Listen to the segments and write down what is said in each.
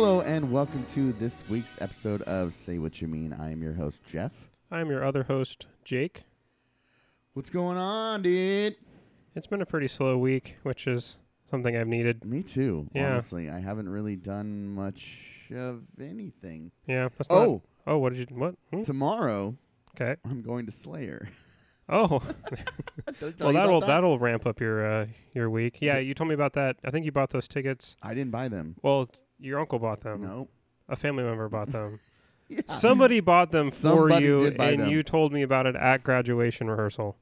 Hello and welcome to this week's episode of Say What You Mean. I am your host, Jeff. I'm your other host, Jake. What's going on, dude? It's been a pretty slow week, which is something I've needed. Me too, Yeah. honestly. I haven't really done much of anything. Yeah. That's not, Oh, oh, what did you? What? Hmm? tomorrow Okay. I'm going to Slayer. Oh, Did I tell well, you about that'll that? that'll ramp up your uh, your week. Yeah, you told me about that. I think you bought those tickets. I didn't buy them. Well, it's- your uncle bought them. no. A family member bought them. Yeah. Somebody bought them for Somebody you, did buy and them. you told me about it at graduation rehearsal.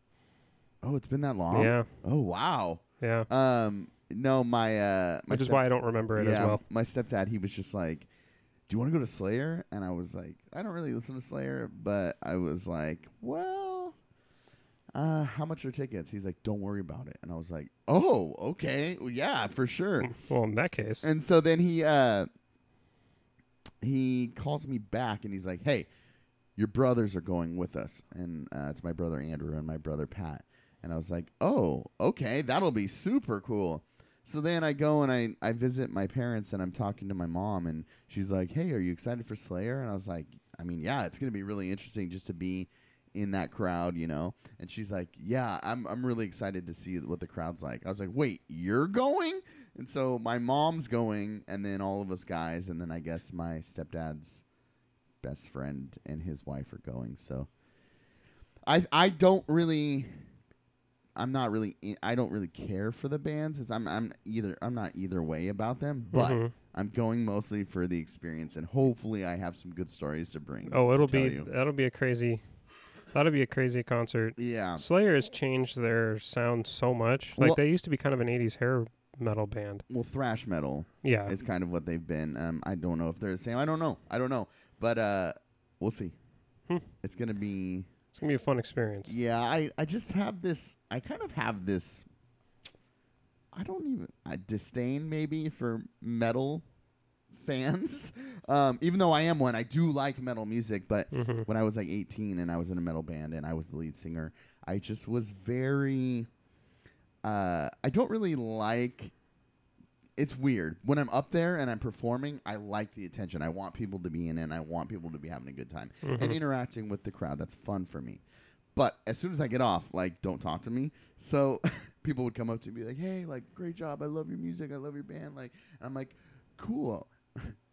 Oh, it's been that long? Yeah, Oh, wow. yeah. Um, no, my uh, my Which is step- why I don't remember it yeah, as well. my stepdad, he was just like, "Do you want to go to Slayer?" And I was like, "I don't really listen to Slayer," but I was like, "Well, uh, how much are tickets?" He's like, "Don't worry about it." And I was like, "Oh, okay, well, yeah, for sure." Well, in that case, and so then he uh, he calls me back and he's like, "Hey, your brothers are going with us," and uh, it's my brother Andrew and my brother Pat. And I was like, "Oh, okay, that'll be super cool." So then I go and I, I visit my parents and I'm talking to my mom and she's like, "Hey, are you excited for Slayer?" And I was like, "I mean, yeah, it's gonna be really interesting just to be in that crowd, you know." And she's like, "Yeah, I'm I'm really excited to see what the crowd's like." I was like, "Wait, you're going?" And so my mom's going, and then all of us guys, and then I guess my stepdad's best friend and his wife are going. So I I don't really I'm not really in, I don't really care for the bands. It's, I'm I'm either I'm not either way about them, but Mhm. I'm going mostly for the experience, and hopefully I have some good stories to bring. oh, it'll be that'll be a crazy, that'll be a crazy concert. yeah. Slayer has changed their sound so much. Like Well- they used to be kind of an '80s hair metal band. Well, thrash metal Yeah, is kind of what they've been. Um, I don't know if they're the same. I don't know. I don't know, but uh, we'll see. Hmm. It's gonna be it's gonna be a fun experience. Yeah, I, I just have this. I kind of have this. I don't even I disdain maybe for metal fans. Um, even though I am one, I do like metal music. But hmm when I was like 18 and I was in a metal band and I was the lead singer, I just was very. Uh, I don't really like. It's weird when I'm up there and I'm performing. I like the attention. I want people to be in it. and I want people to be having a good time and Mhm. interacting with the crowd. That's fun for me. But as soon as I get off, like, don't talk to me. So people would come up to me and be like, "Hey, like, great job! I love your music. I love your band." Like, and I'm like, "Cool.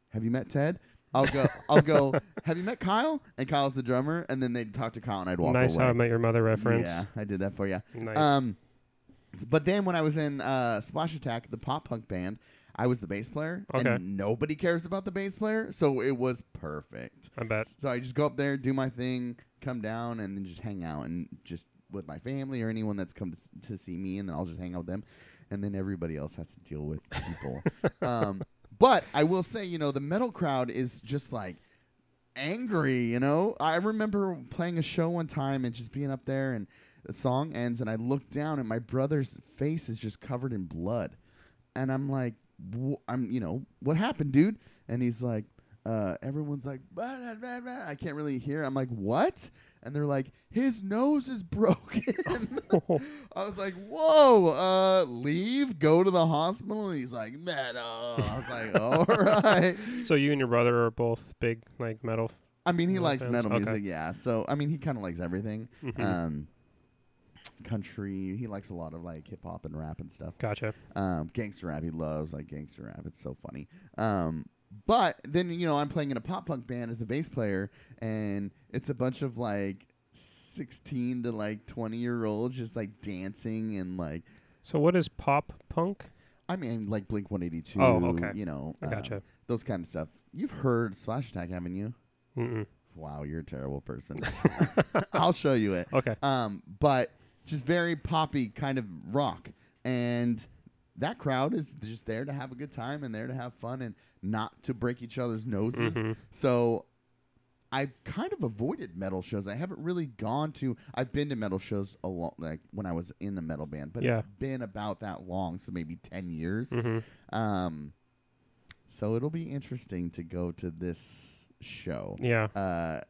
Have you met Ted?" I'll go. I'll go. Have you met Kyle? And Kyle's the drummer. And then they'd talk to Kyle, and I'd walk nice away. how I met your mother reference. Yeah, I did that for you. Nice. Um, but then when I was in uh, Splash Attack, the pop punk band, I was the bass player, Okay. and nobody cares about the bass player, so it was perfect. I bet. So I just go up there, do my thing, come down, and then just hang out and just with my family or anyone that's come to, to see me, and then I'll just hang out with them, and then everybody else has to deal with people. um, but I will say, you know, the metal crowd is just like angry. You know, I remember playing a show one time and just being up there, and the song ends, and I look down, and my brother's face is just covered in blood, and I'm like, I'm, you know, what happened, dude? And he's like, uh, everyone's like. I can't really hear. I'm like, what? And they're like, his nose is broken. I was like, whoa, uh, leave, go to the hospital. And he's like, metal. I was like, all right. so you and your brother are both big like metal. I mean, he Metal likes fans? metal Okay. music, yeah. So, I mean, he kind of likes everything. Mhm. Um, country, he likes a lot of like hip hop and rap and stuff. Gotcha. Um, gangster rap, he loves like gangster rap. It's so funny. Um, but then you know I'm playing in a pop punk band as a bass player, and it's a bunch of like 16 to like 20 year olds just like dancing and like So what is pop punk? I mean like Blink 182. Oh, okay. You know, I gotcha. those kind of stuff. You've heard Splash Attack, haven't you? Mm-mm. Wow, you're a terrible person. I'll show you it. Okay. Um, but just very poppy kind of rock. And that crowd is just there to have a good time and there to have fun and not to break each other's noses. Mhm. So I've kind of avoided metal shows. I haven't really gone to. I've been to metal shows a lot, like when I was in a metal band, but Yeah. it's been about that long, so maybe ten years. Mhm. Um, so it'll be interesting to go to this show. Yeah. Uh,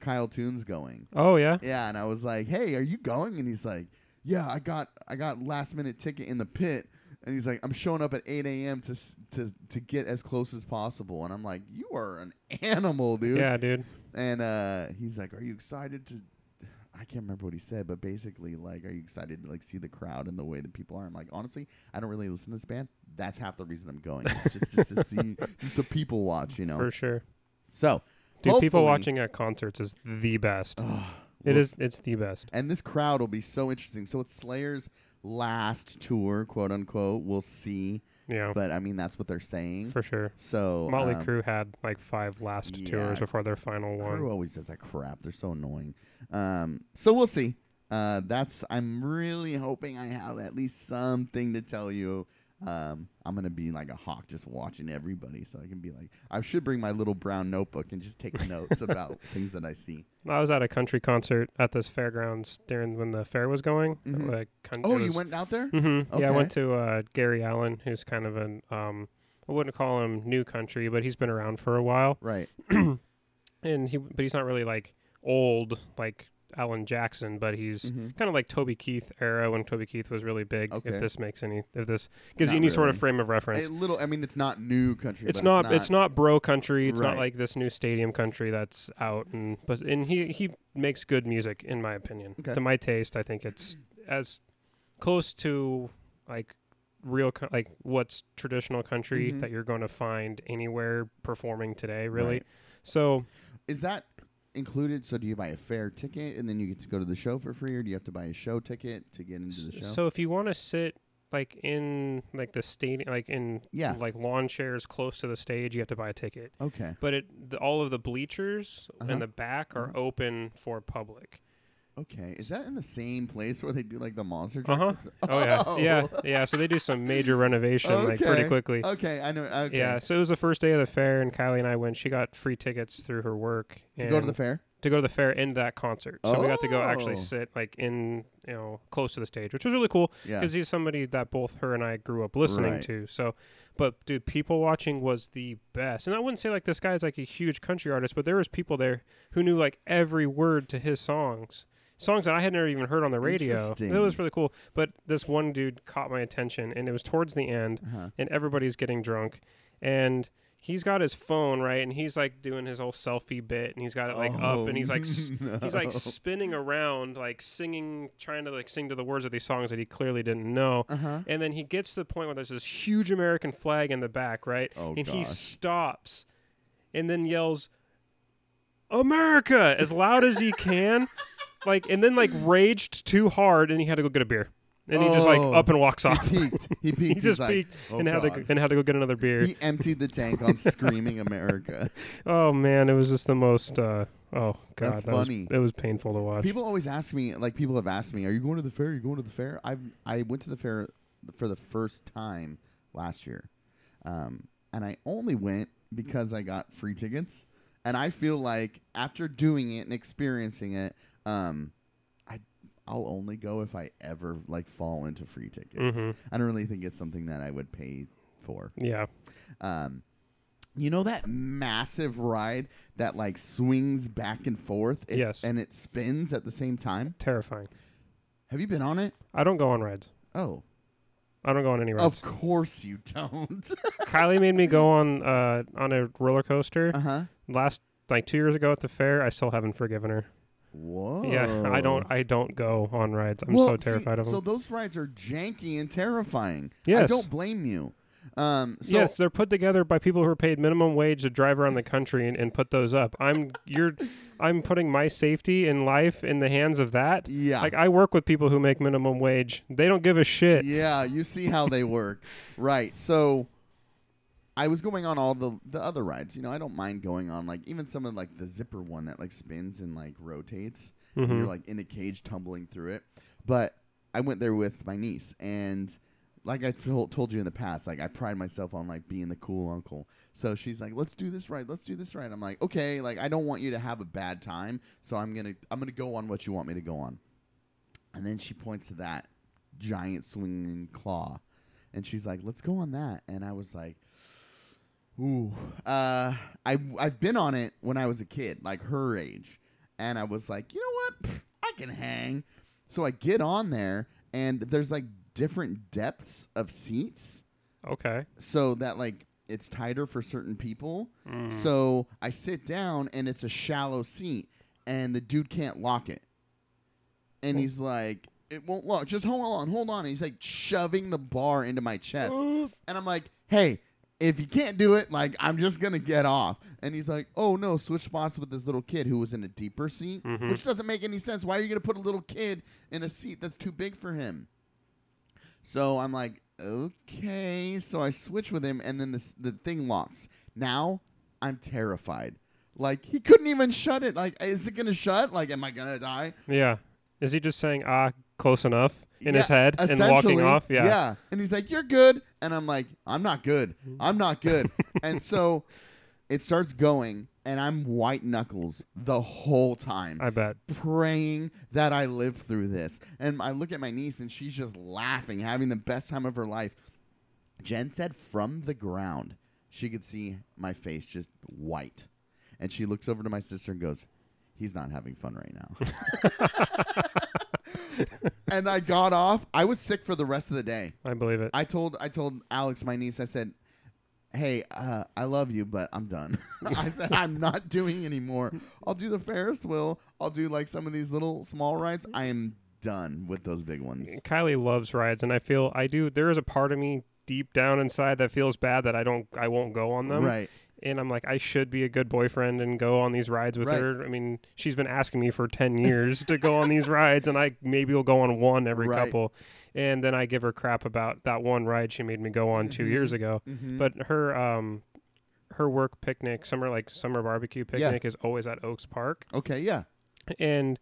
Kyle Toon's going. Oh yeah. Yeah, and I was like, "Hey, are you going?" And he's like, "Yeah, I got I got last minute ticket in the pit." And he's like, I'm showing up at 8 a.m. to to to get as close as possible. And I'm like, you are an animal, dude. Yeah, dude. And uh, he's like, "Are you excited to?" I can't remember what he said, but basically, like, "Are you excited to like see the crowd and the way that people are?" I'm like, honestly, I don't really listen to this band. That's half the reason I'm going. It's just just to see, just to people watch, you know. For sure. so, Dude, people watching at concerts is the best. Ugh, It we'll is. It's the best. and this crowd will be so interesting. So it's Slayer's last tour, quote unquote. We'll see, Yeah, but I mean that's what they're saying. for sure. so Motley um, Crue had like five last yeah, tours before their final one. Crue always does that crap. They're so annoying. Um, so we'll see. Uh, that's. I'm really hoping I have at least something to tell you. Um, I'm gonna be like a hawk, just watching everybody, so I can be like, I should bring my little brown notebook and just take notes about things that I see. I was at a country concert at this fairgrounds during when the fair was going. Mhm. Like, con- Oh, it you went out there? Mm-hmm. Yeah, I went to uh, Gary Allan, who's kind of an um, I wouldn't call him new country, but he's been around for a while, Right. and he but he's not really like old like Alan Jackson, but he's Mhm. kind of like Toby Keith era when Toby Keith was really big. Okay. If this makes any, if this gives Not you any sort of frame of reference. A little. I mean, it's not new country. it's but not, it's not bro country. It's Right. not like this new stadium country that's out and but and he he makes good music in my opinion. Okay. To my taste, I think it's as close to like real co- like what's traditional country Mhm. that you're going to find anywhere performing today really. Right. So Is that included? So do you buy a fair ticket and then you get to go to the show for free, or do you have to buy a show ticket to get into the show? so if you want to sit like in like the stadium like in Yeah. like lawn chairs close to the stage you have to buy a ticket okay. but it the, all of the bleachers Uh-huh. in the back are Uh-huh. open for public Okay, is that in the same place where they do like the monster trucks? Uh-huh. stuff? Oh yeah, yeah, yeah. So they do some major renovation like pretty quickly. Okay, I know. Okay. Yeah. So it was the first day of the fair, and Kylie and I went. She got free tickets through her work To go to the fair. to go to the fair and that concert. So we got to go actually Oh. sit like in you know close to the stage, which was really cool Yeah. because he's somebody that both her and I grew up listening Right. to. So, but dude, people watching was the best, and I wouldn't say like this guy's like a huge country artist, but there was people there who knew like every word to his songs. Songs that I had never even heard on the radio. It was really cool. But this one dude caught my attention, and it was towards the end, Uh-huh. and everybody's getting drunk, and he's got his phone right, and he's like doing his whole selfie bit, and he's got it like up, and he's like s- he's like Oh, spinning around, like singing, trying to like sing to the words of these songs that he clearly didn't know. Uh-huh. And then he gets to the point where there's this huge American flag in the back, right? Oh, and he stops and then yells, America, as loud as he can. like, and then like raged too hard and he had to go get a beer. And he just like Oh. up and walks He off. He peeked. he He's just like, peeked oh, and had to God. and had to go get another beer. He emptied the tank on screaming America. oh man, it was just the most. Uh, oh god, That's that was- funny. it was painful to watch. People always ask me, like people have asked me, "Are you going to the fair? Are you going to the fair?" I I went to the fair for the first time last year, um, and I only went because I got free tickets, and I feel like after doing it and experiencing it, um, I I'll only go if I ever like fall into free tickets. Mhm. I don't really think it's something that I would pay for. yeah, Um, you know that massive ride that like swings back and forth, it's, Yes. and it spins at the same time. terrifying. Have you been on it? I don't go on rides. Oh, I don't go on any rides. of course you don't. Kylie made me go on uh on a roller coaster uh huh. last like two years ago at the fair. I still haven't forgiven her. Whoa. Yeah, I don't. I don't go on rides. I'm Well, so see, terrified of them. So those rides are janky and terrifying. Yes. I don't blame you. Um, so yes, they're put together by people who are paid minimum wage to drive around the country and, and put those up. I'm you're I'm putting my safety and life in the hands of that. yeah, Like I work with people who make minimum wage. They don't give a shit. Yeah, you see how they work. right. So I was going on all the the other rides. You know, I don't mind going on like even some of like the zipper one that like spins and like rotates. and Mhm. you're like in a cage tumbling through it. But I went there with my niece and like I told told you in the past, like I pride myself on like being the cool uncle. So she's like, "Let's do this right. Let's do this right." I'm like, "Okay, like I don't want you to have a bad time, so I'm going to I'm going to go on what you want me to go on." And then she points to that giant swinging claw. And she's like, "Let's go on that." And I was like, "Ooh, uh, I I've been on it when I was a kid, like her age." And I was like, "You know what? Pff, I can hang." So I get on there and there's like different depths of seats Okay. so that like it's tighter for certain people. Mm. So I sit down and it's a shallow seat and the dude can't lock it. And Oh. he's like, it won't lock. Just hold on, hold on. And he's like shoving the bar into my chest. And I'm like, hey, if you can't do it, like I'm just gonna get off. And he's like, oh no, switch spots with this little kid who was in a deeper seat, Mhm. which doesn't make any sense. Why are you gonna put a little kid in a seat that's too big for him? So I'm like, okay. So I switch with him, and then this, the thing locks. Now I'm terrified. Like he couldn't even shut it. Like, is it gonna shut? Like, am I gonna die? yeah. Is he just saying ah close enough in his head and walking off? Yeah. Yeah. And he's like, You're good. And I'm like, I'm not good. Mm-hmm. I'm not good. and so it starts going, and I'm white knuckles the whole time. I bet. praying that I live through this. And I look at my niece and she's just laughing, having the best time of her life. Jen said from the ground, she could see my face just white. And she looks over to my sister and goes, He's not having fun right now. and I got off. I was sick for the rest of the day. I believe it. I told I told Alex, my niece, I said, "Hey, uh, I love you, but I'm done." I said I'm not doing anymore. I'll do the Ferris wheel. I'll do like some of these little small rides. I am done with those big ones. Kylie loves rides, and I feel I do. There is a part of me deep down inside that feels bad that I don't, I won't go on them. Right. And I'm like, I should be a good boyfriend and go on these rides with Right. her. I mean, she's been asking me for ten years to go on these rides, and I maybe will go on one every Right. couple. And then I give her crap about that one ride she made me go on two Mhm. years ago. Mhm. But her um, her work picnic, summer like summer barbecue Yeah. picnic, is always at Oaks Park. okay, yeah. and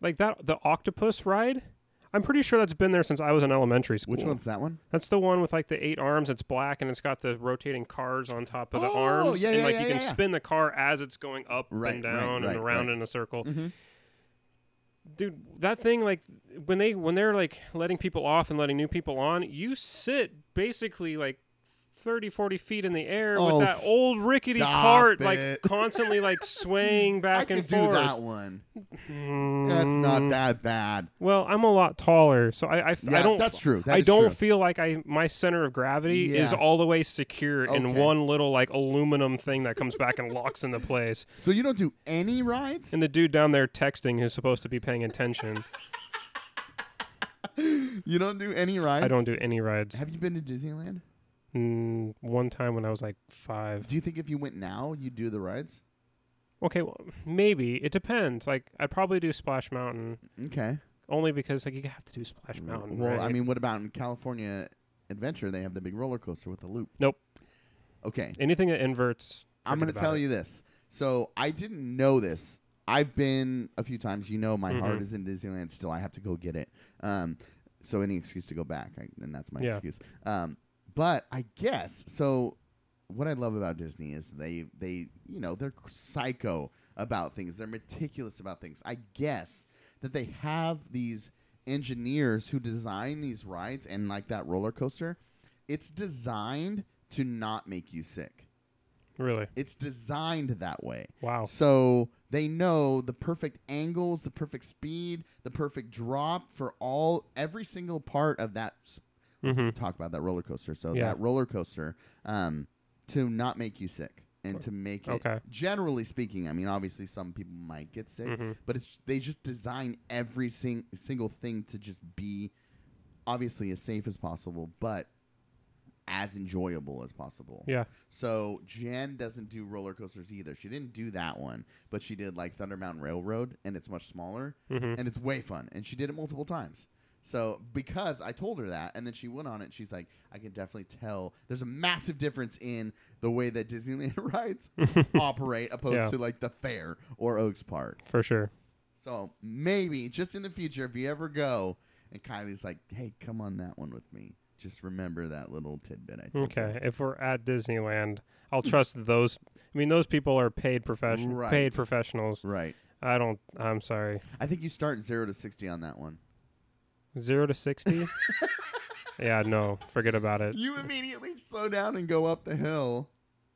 like that the octopus ride i'm pretty sure that's been there since i was in elementary school Which one's that one? that's the one with like the eight arms it's black and it's got the rotating cars on top of the Oh, arms yeah, and yeah, like yeah, you can spin the car as it's going up Right, and down right, and around right. in a circle Mm-hmm. dude that thing like when they when they're like letting people off and letting new people on you sit basically like 30 40 feet in the air Oh, with that old rickety cart like constantly like swaying back I and do forth that one. Mm. That's not that bad. Well, I'm a lot taller, so I Yeah, don't that's true. That I is don't true. feel like I my center of gravity is Yeah. all the way secure in Okay. one little like aluminum thing that comes back and locks into place. So you don't do any rides? And the dude down there texting who's supposed to be paying attention. you don't do any rides? I don't do any rides. Have you been to Disneyland? Mm, one time when I was like five. Do you think if you went now, you'd do the rides? Okay, well, maybe it depends. Like I'd probably do Splash Mountain Okay. only because like you have to do Splash Mountain. Well, I mean, what about in California Adventure? They have the big roller coaster with the loop. Nope. Okay. anything that inverts. I'm going to tell it. you this. So I didn't know this. I've been a few times. You know, my heart Mhm. is in Disneyland still. I have to go get it. Um, so any excuse to go back, I, and that's my Yeah. excuse. Um, but I guess so. What I love about Disney is they they you know they're psycho about things. They're meticulous about things. I guess that they have these engineers who design these rides and like that roller coaster. It's designed to not make you sick. Really? It's designed that way. Wow. So they know the perfect angles, the perfect speed, the perfect drop for all every single part of that. Mhm. talk about that roller coaster. So Yeah. that roller coaster um, to not make you sick and to make it. Okay. Generally speaking, I mean, obviously some people might get sick, Mhm. but it's they just design every sing- single thing to just be obviously as safe as possible, but as enjoyable as possible. Yeah. So Jen doesn't do roller coasters either. She didn't do that one, but she did like Thunder Mountain Railroad, and it's much smaller hmm and it's way fun. And she did it multiple times. So because I told her that, and then she went on it, she's like, I can definitely tell there's a massive difference in the way that Disneyland rides operate opposed Yeah. to like the fair or Oaks Park. For sure. So maybe just in the future, if you ever go, and Kylie's like, "Hey, come on that one with me," just remember that little tidbit. I told you. Okay, if we're at Disneyland, I'll trust those. I mean, those people are paid profession, Right. paid professionals. Right. I don't. I'm sorry. I think you start zero to sixty on that one. Zero to sixty. yeah, no, forget about it. You immediately slow down and go up the hill,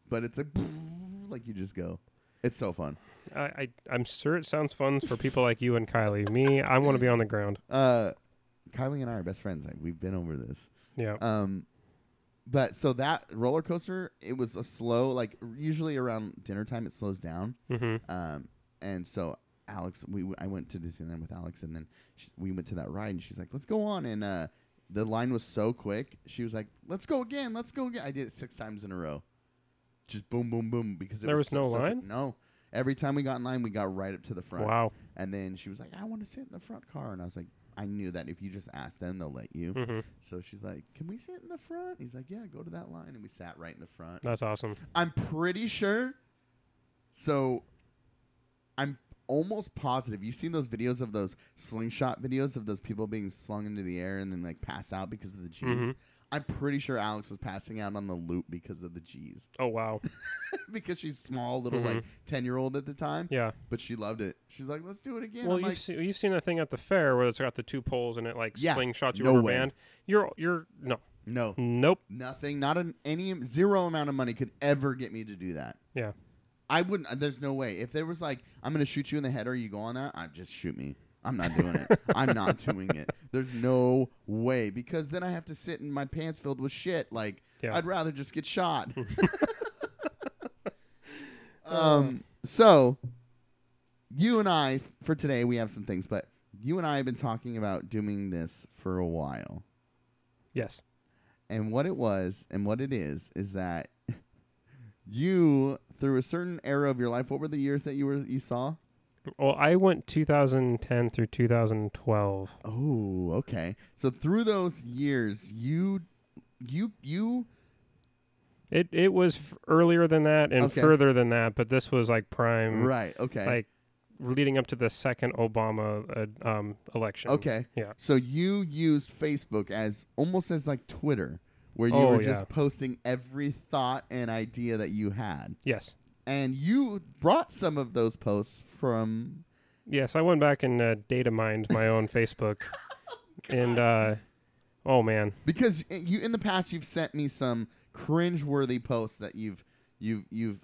but it's like like you just go. It's so fun. I, I I'm sure it sounds fun for people like you and Kylie. Me, I want to be on the ground. Uh, Kylie and I are best friends. Like, we've been over this. Yeah. Um, but so that roller coaster, it was a slow. Like usually around dinner time, it slows down. mm-hmm. Um, and so Alex, we w- I went to Disneyland with Alex, and then sh we went to that ride, and she's like, "Let's go on." And uh, the line was so quick, she was like, "Let's go again, let's go again." I did it six times in a row, just boom, boom, boom, because it There was, was no such a- line? no, every time we got in line, we got right up to the front. Wow. And then she was like, "I want to sit in the front car," and I was like, "I knew that if you just ask them, they'll let you." hmm So she's like, "Can we sit in the front?" He's like, "Yeah, go to that line," and we sat right in the front. That's awesome. I'm pretty sure. So, I'm almost positive. You've seen those videos of those slingshot videos of those people being slung into the air and then like pass out because of the G's. Mhm. I'm pretty sure Alex was passing out on the loop because of the G's. Oh wow. because she's small, little like Mhm. ten year old at the time, Yeah. but she loved it. She's like, "Let's do it again." well, I'm you've like, seen you've seen a thing at the fair where it's got the two poles and it like Yeah. slingshots you No over way. band. You're you're no "No, nope. nothing. Not an any zero amount of money could ever get me to do that." Yeah. I wouldn't. uh, There's no way. If there was like, I'm gonna shoot you in the head, or you go on that, I just shoot me. I'm not doing it. I'm not doing it. There's no way because then I have to sit in my pants filled with shit. Like Yeah. I'd rather just get shot. um. So you and I for today we have some things, but you and I have been talking about doing this for a while. Yes. And what it was and what it is is that you through a certain era of your life, what were the years that you were you saw? Well, I went 2010 through 2012. Oh, okay. So through those years, you you you It it was f- earlier than that and Okay. further than that, but this was like prime, right, okay. like leading up to the second Obama uh, um, election. okay. Yeah. So you used Facebook as almost as like Twitter where you Oh, were yeah. just posting every thought and idea that you had. Yes. And you brought some of those posts from Yes, I went back and uh, data mined my own Facebook, and uh, oh man, because you in the past you've sent me some cringe-worthy posts that you've you've you've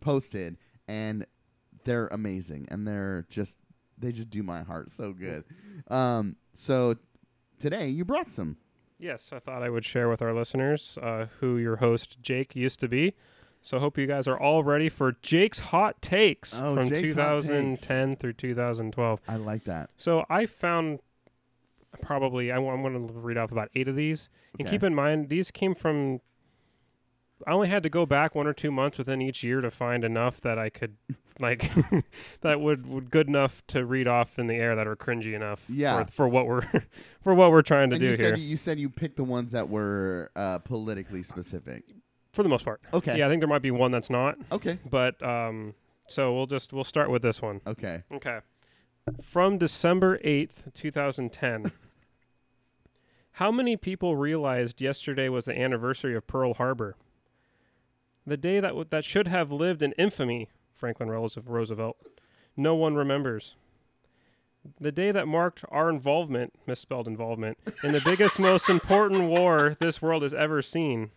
posted and they're amazing and they're just they just do my heart so good um so today you brought some yes, I thought I would share with our listeners uh, who your host Jake used to be. So I hope you guys are all ready for Jake's hot takes Oh, from Jake's hot 2010 through 2012. i like that So I found probably I, am going to read off about eight of these, and keep in mind these came from. I only had to go back one or two months within each year to find enough that I could, like, that would, would good enough to read off in the air that are cringy enough. Yeah. For, for what we're for what we're trying to and do you here, said you said you picked the ones that were uh politically specific for the most part. okay Yeah, I think there might be one that's not, okay but um, so we'll just we'll start with this one. okay Okay. From December 8th, 2010. How many people realized yesterday was the anniversary of Pearl Harbor? The day that w- that should have lived in infamy, Franklin Roose- Roosevelt. No one remembers. The day that marked our involvement, misspelled involvement, in the biggest, most important war this world has ever seen.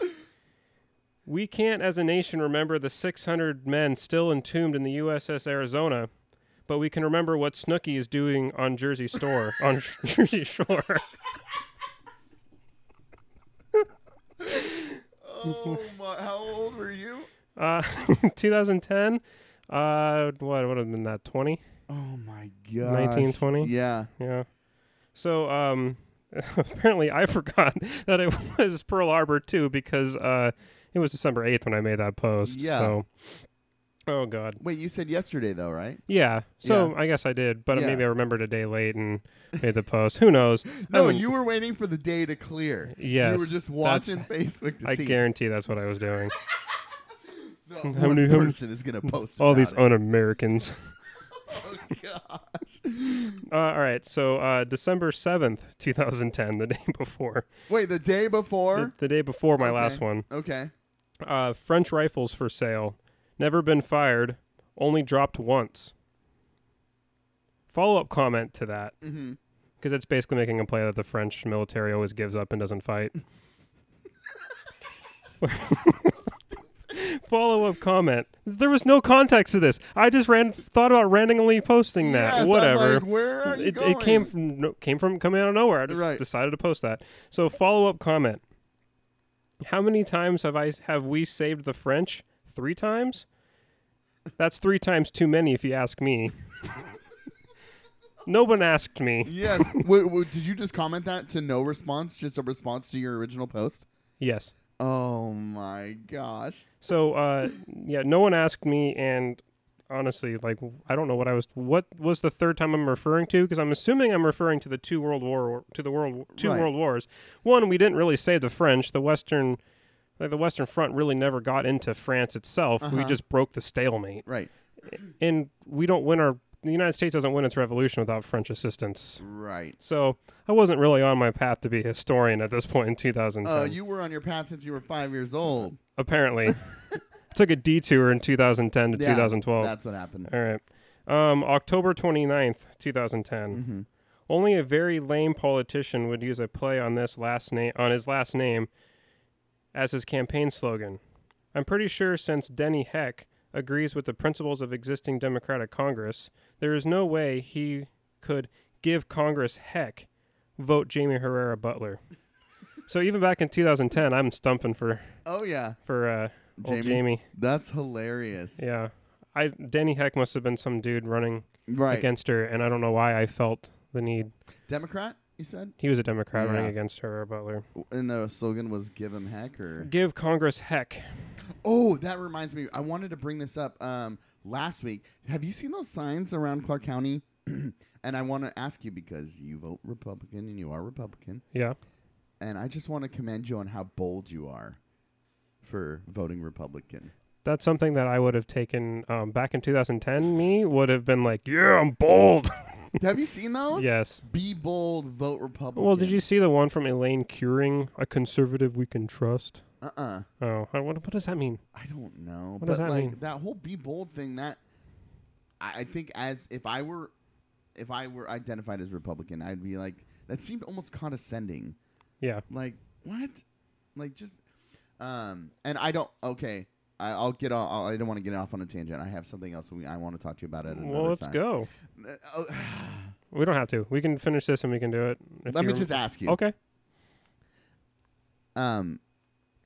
We can't, as a nation, remember the 600 men still entombed in the USS Arizona, but we can remember what Snooki is doing on Jersey Store on Jersey Shore. Oh my how old were you Uh, 2010. Uh, what would have been that 20? oh my god 1920? yeah Yeah. So um, apparently I forgot that it was Pearl Harbor too because uh, it was December 8th when I made that post. Yeah. So. Oh God. wait you said yesterday though right Yeah. So Yeah. I guess I did, but Yeah. maybe I remembered a day late and made the post. Who knows? No, haven't- you were waiting for the day to clear. Yes. you were just watching Facebook to I see. guarantee that's what I was doing. no, How one many- how many- person is gonna post All about these it. un-Americans. oh gosh. Uh, all right. So uh, December seventh, two thousand ten, the day before, Wait, the day the, before? the day before my Okay. last one. Okay. Uh, French rifles for sale. Never been fired. Only dropped once. Follow up comment to that Mm-hmm. because it's basically making a play that the French military always gives up and doesn't fight. follow up comment. There was no context to this. I just ran thought about randomly posting that. Yes, Whatever. like, where are you it, it came from no, came from coming out of nowhere. I just Right. decided to post that. So follow up comment. How many times have I have we saved the French? Three times. That's three times too many, if you ask me. no one asked me. Yes. w- w- did you just comment that to no response? Just a response to your original post? Yes. Oh my gosh. So uh, yeah, no one asked me, and honestly, like I don't know what I was. What was the third time I'm referring to? Because I'm assuming I'm referring to the two world war to the world two Right. world wars. One, we didn't really save the French. The Western, like the Western Front, really never got into France itself. We Uh-huh. just broke the stalemate, Right. and we don't win our. The United States doesn't win its revolution without French assistance. Right. So I wasn't really on my path to be a historian at this point in 2010. Oh, you were on your path since you were five years old. apparently took a detour in 2010 to Yeah, 2012 That's what happened. all right um, october 29th 2010 Mm-hmm. only a very lame politician would use a play on this last name on his last name as his campaign slogan i'm pretty sure since denny heck agrees with the principles of existing democratic congress there is no way he could give congress heck vote jaime herrera beutler so even back in 2010 i'm stumping for Oh yeah, for uh Jaime. jamie that's hilarious. Yeah. I Denny Heck must have been some dude running Right. against her and I don't know why I felt the need. Democrat, you said, He was a Democrat running against her Beutler. and the slogan was "Give him heck." Or Give Congress heck. oh, that reminds me. I wanted to bring this up. Um, last week, have you seen those signs around Clark County? and I want to ask you because you vote Republican and you are Republican, Yeah. and I just want to commend you on how bold you are for voting Republican. That's something that I would have taken um, back in 2010. Me would have been like, yeah, I'm bold. have you seen those? yes. Be bold, vote Republican. Well, did you see the one from Eileen Quiring, a conservative we can trust? Uh uh Oh, I- what, what does that mean? I don't know, What but does that like mean? that whole be bold thing. That I, I think as if I were, if I were identified as Republican, I'd be like that seemed almost condescending. Yeah. Like what? Like just, um, and I don't. Okay, I, I'll get off. I'll, I don't want to get off on a tangent. I have something else we, I want to talk to you about at another Well, let's time. go. Uh, oh, We don't have to. We can finish this and we can do it. let me just ask you. Okay. Um,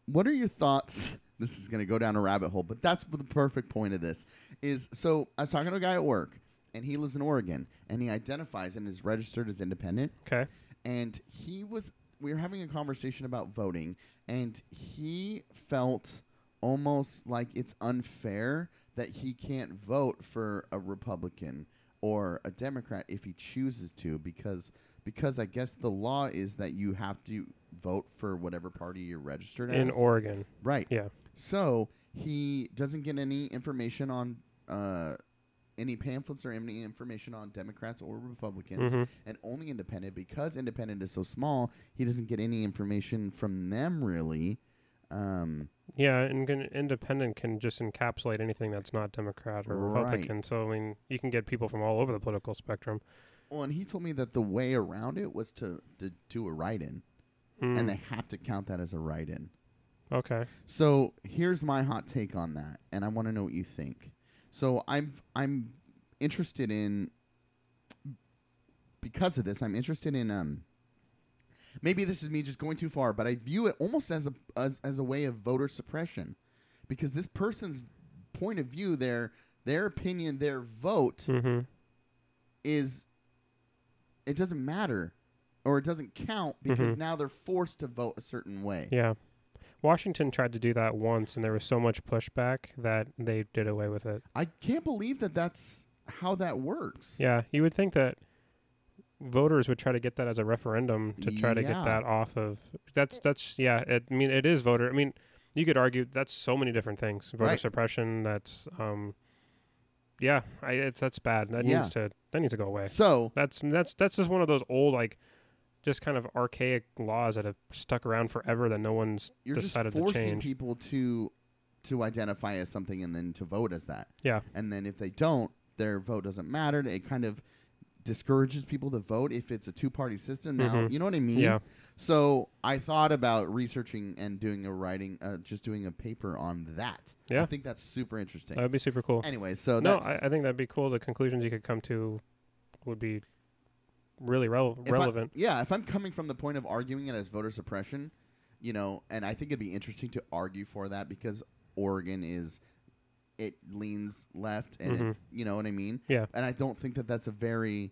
what are your thoughts? This is going to go down a rabbit hole, but that's the perfect point of this. Is so I was talking to a guy at work, and he lives in Oregon, and he identifies and is registered as independent. Okay. And he was, we were having a conversation about voting, and he felt almost like it's unfair that he can't vote for a Republican or a Democrat if he chooses to, because because I guess the law is that you have to vote for whatever party you're registered In as. Oregon. right. Yeah. So he doesn't get any information on uh, any pamphlets or any information on Democrats or Republicans, hmm and only independent because independent is so small. He doesn't get any information from them really. Um, Yeah, and independent can just encapsulate anything that's not Democrat or Right. Republican. So I mean, you can get people from all over the political spectrum. well, and he told me that the way around it was to, to do a write-in, Mm, and they have to count that as a write-in. okay. So here's my hot take on that, and I want to know what you think. So I'm I'm interested in because of this. I'm interested in um. Maybe this is me just going too far, but I view it almost as a as, as a way of voter suppression, because this person's point of view, their their opinion, their vote hmm is it doesn't matter or it doesn't count because Mhm. now they're forced to vote a certain way. Yeah. Washington tried to do that once, and there was so much pushback that they did away with it. I can't believe that that's how that works. Yeah, you would think that voters would try to get that as a referendum to try to get that off of. That's that's yeah. It, I mean, it is voter. I mean, you could argue that's so many different things. Voter Right. suppression. That's um, yeah. I it's that's bad. That Yeah. needs to that needs to go away. So That's that's that's just one of those old like, just kind of archaic laws that have stuck around forever that no one's you're decided just to forcing change. people to to identify as something and then to vote as that. Yeah. And then if they don't, their vote doesn't matter. It kind of discourages people to vote if it's a two party system now. Mhm. You know what I mean? Yeah. So I thought about researching and doing a writing, uh, just doing a paper on that. Yeah. I think that's super interesting. That would be super cool. anyway, so no, that's, I, I think that'd be cool. The conclusions you could come to would be really rele- if I- relevant. yeah, if I'm coming from the point of arguing it as voter suppression, you know, and I think it'd be interesting to argue for that because Oregon is it leans left and Mhm. it's you know what I mean? Yeah. And I don't think that that's a very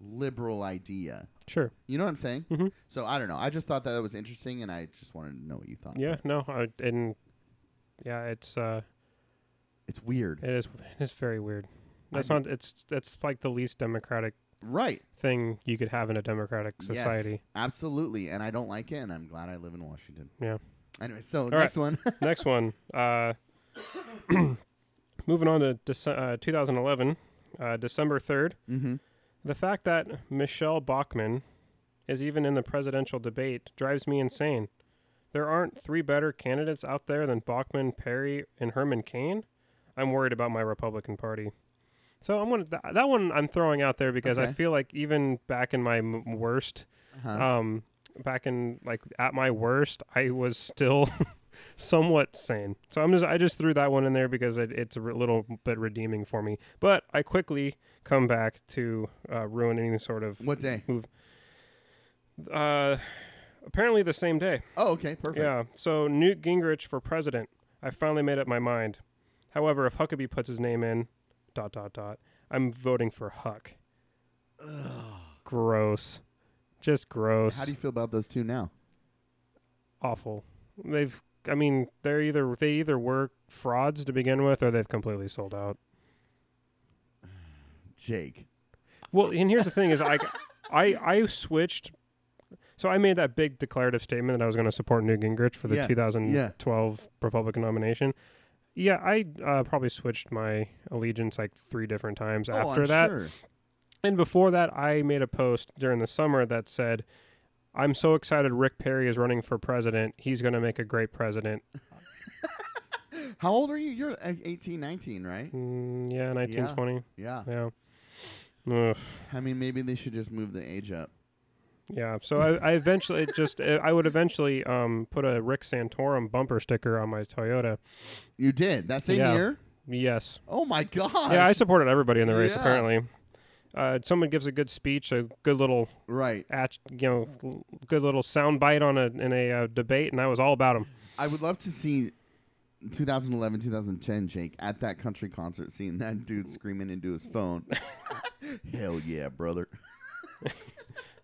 liberal idea. Sure. You know what I'm saying? Mhm. So I don't know. I just thought that, that was interesting and I just wanted to know what you thought. Yeah. No. I, and yeah, it's uh, It's weird. it is it is very weird. That's not. It's that's like the least democratic Right. thing you could have in a democratic Yes, society. absolutely. And I don't like it and I'm glad I live in Washington. Yeah. Anyway, so next one. Next one. Uh, moving on to Dece- uh, 2011, uh, December 3rd. mm-hmm. The fact that Michele Bachmann is even in the presidential debate drives me insane. There aren't three better candidates out there than Bachmann, Perry, and Herman Cain. I'm worried about my Republican Party. So I'm gonna th- that one I'm throwing out there because I feel like even back in my m- worst, Uh-huh. um, back in like at my worst, I was still somewhat sane. So I'm just I just threw that one in there because it, it's a little bit redeeming for me. But I quickly come back to uh, ruin any sort of what day? move. uh, apparently the same day. Oh, okay, perfect. Yeah. So Newt Gingrich for president. I finally made up my mind. However, if Huckabee puts his name in, dot dot dot, I'm voting for Huck. Ugh. Gross. Just gross. How do you feel about those two now? awful. They've I mean, they're either they either were frauds to begin with or they've completely sold out. Jake. Well, and here's the thing is I I I switched so I made that big declarative statement that I was going to support Newt Gingrich for the Yeah, 2012 Republican nomination. Yeah, I uh, probably switched my allegiance like three different times oh, after I'm that. Sure. And before that, I made a post during the summer that said, "I'm so excited Rick Perry is running for president. He's going to make a great president." How old are you? You're uh, 18, 19, right? Mm, yeah, 1920. Yeah. Yeah. Ugh. I mean, maybe they should just move the age up. Yeah. So I, I eventually just I would eventually um put a Rick Santorum bumper sticker on my Toyota. You did that same Yeah. year. Yes. Oh my god. Yeah, I supported everybody in the race Yeah. apparently. Uh, someone gives a good speech, a good little, right. at, you know, good little sound bite on a in a uh, debate, and I was all about him. I would love to see 2011, 2010, Jake, at that country concert, seeing that dude screaming into his phone. Hell yeah, brother.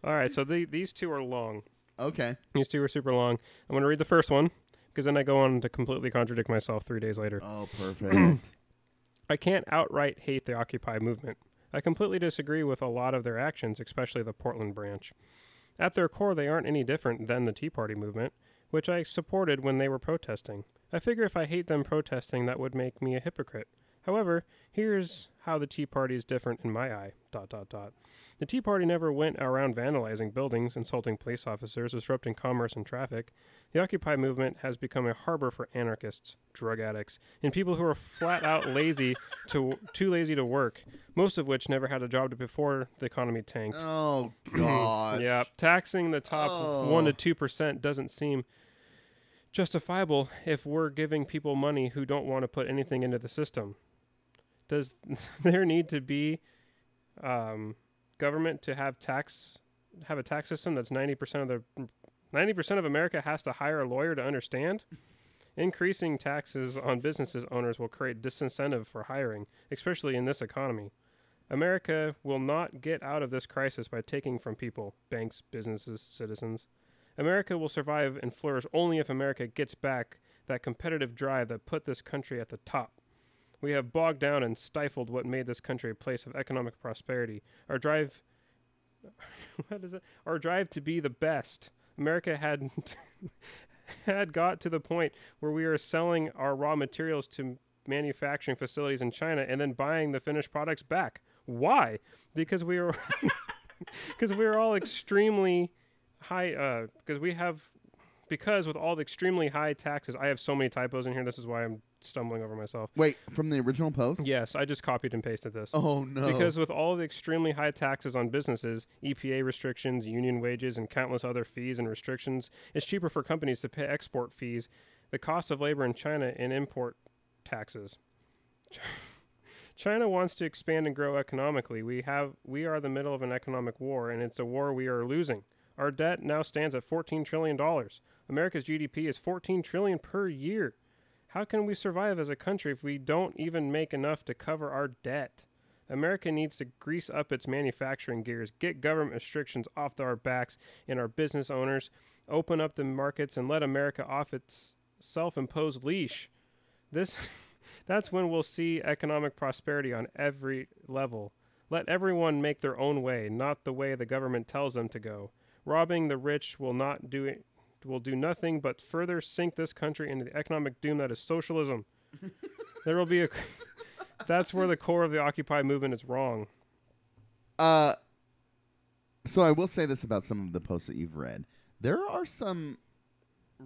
All right, so the, these two are long. Okay. These two are super long. I'm going to read the first one because then I go on to completely contradict myself three days later. Oh, perfect. I can't outright hate the Occupy movement. I completely disagree with a lot of their actions, especially the Portland branch. At their core, they aren't any different than the Tea Party movement, which I supported when they were protesting. I figure if I hate them protesting, that would make me a hypocrite. However, here's how the Tea Party is different in my eye. Dot dot dot. The Tea Party never went around vandalizing buildings, insulting police officers, disrupting commerce and traffic. The Occupy movement has become a harbor for anarchists, drug addicts, and people who are flat out lazy to too lazy to work. Most of which never had a job before the economy tanked. oh gosh. Yeah, taxing the top Oh. one to two percent doesn't seem justifiable if we're giving people money who don't want to put anything into the system. Does there need to be um, government to have tax have a tax system that's ninety percent of the ninety percent of America has to hire a lawyer to understand? Increasing taxes on businesses owners will create disincentive for hiring, especially in this economy. America will not get out of this crisis by taking from people, banks, businesses, citizens. America will survive and flourish only if America gets back that competitive drive that put this country at the top. We have bogged down and stifled what made this country a place of economic prosperity. Our drive what is it? Our drive to be the best. America had had got to the point where we are selling our raw materials to manufacturing facilities in China and then buying the finished products back. Why? Because we are because we are all extremely high uh because we have because with all the extremely high taxes, I have so many typos in here. This is why I'm stumbling over myself. Wait, from the original post? Yes, I just copied and pasted this. Oh no. Because with all the extremely high taxes on businesses, EPA restrictions, union wages, and countless other fees and restrictions, it's cheaper for companies to pay export fees, the cost of labor in China, and import taxes. China wants to expand and grow economically. We have we are the middle of an economic war, and it's a war we are losing. Our debt now stands at 14 trillion dollars. America's GDP is 14 trillion per year. How can we survive as a country if we don't even make enough to cover our debt? America needs to grease up its manufacturing gears, get government restrictions off our backs and our business owners, open up the markets, and let America off its self imposed leash. This that's when we'll see economic prosperity on every level. Let everyone make their own way, not the way the government tells them to go. Robbing the rich will not do it will do nothing but further sink this country into the economic doom that is socialism. there will be a that's where the core of the occupy movement is wrong. Uh so I will say this about some of the posts that you've read. There are some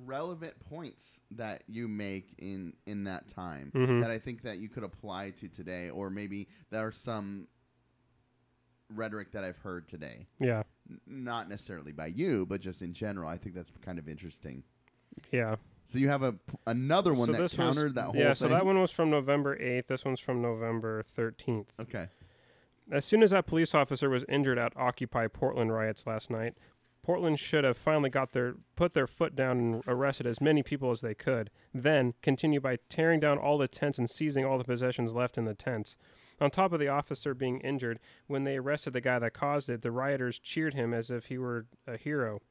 relevant points that you make in in that time Mhm. that I think that you could apply to today or maybe there are some rhetoric that I've heard today. Yeah. N- not necessarily by you, but just in general. I think that's kind of interesting. Yeah. So you have a p- another one so that this was- countered that whole thing. Yeah, thing. so that one was from November 8th. This one's from November 13th. Okay. As soon as that police officer was injured at Occupy Portland riots last night, Portland should have finally got their put their foot down and arrested as many people as they could. Then continue by tearing down all the tents and seizing all the possessions left in the tents. On top of the officer being injured, when they arrested the guy that caused it, the rioters cheered him as if he were a hero.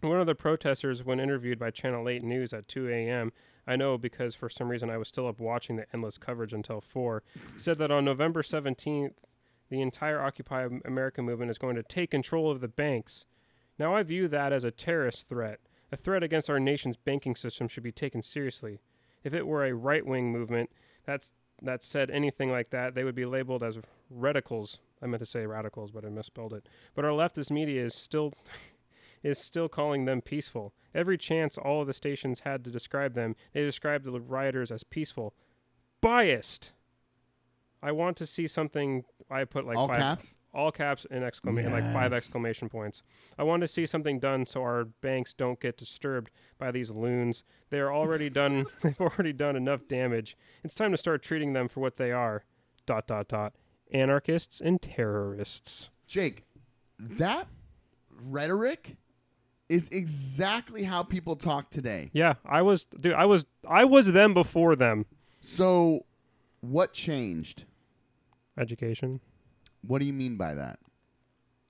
One of the protesters, when interviewed by Channel 8 News at 2 a.m., I know because for some reason I was still up watching the endless coverage until 4, said that on November 17th, the entire Occupy America movement is going to take control of the banks. Now, I view that as a terrorist threat. A threat against our nation's banking system should be taken seriously. If it were a right wing movement that's, that said anything like that, they would be labeled as radicals. I meant to say radicals, but I misspelled it. But our leftist media is still. is still calling them peaceful. Every chance all of the stations had to describe them, they described the rioters as peaceful. Biased. I want to see something. I put like All five, caps? all caps and exclamation like five exclamation points. I want to see something done so our banks don't get disturbed by these loons. They are already done. They've already done enough damage. It's time to start treating them for what they are. Dot dot dot. Anarchists and terrorists. Jake, that rhetoric is exactly how people talk today. Yeah, I was dude. I was I was them before them. So, what changed? Education. What do you mean by that?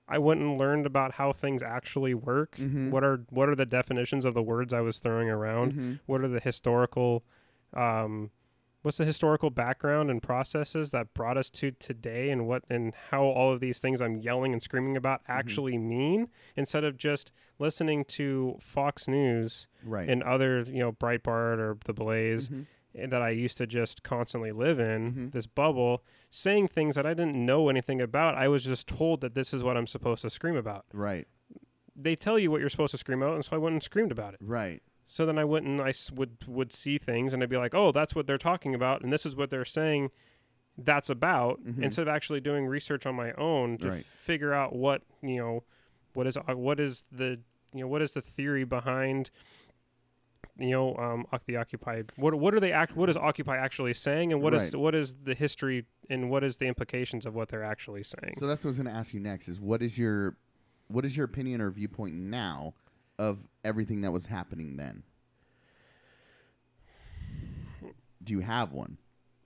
I went and learned about how things actually work. Mhm. What are what are the definitions of the words I was throwing around? Mhm. What are the historical um what's the historical background and processes that brought us to today and what and how all of these things I'm yelling and screaming about Mm-hmm. actually mean instead of just listening to Fox News Right. and other, you know, Breitbart or The Blaze Mhm. That I used to just constantly live in Mhm. this bubble, saying things that I didn't know anything about. I was just told that this is what I'm supposed to scream about. Right. They tell you what you're supposed to scream out, and so I went and screamed about it. Right. So then I went and I s- would would see things, and I'd be like, "Oh, that's what they're talking about, and this is what they're saying." That's about Mhm. instead of actually doing research on my own to Right. figure out what you know, what is uh, what is the you know what is the theory behind you know um the occupy what what are they act what is occupy actually saying and what is Right. what is the history and what is the implications of what they're actually saying So that's what I was going to ask you next is what is your what is your opinion or viewpoint now of everything that was happening then? Do you have one?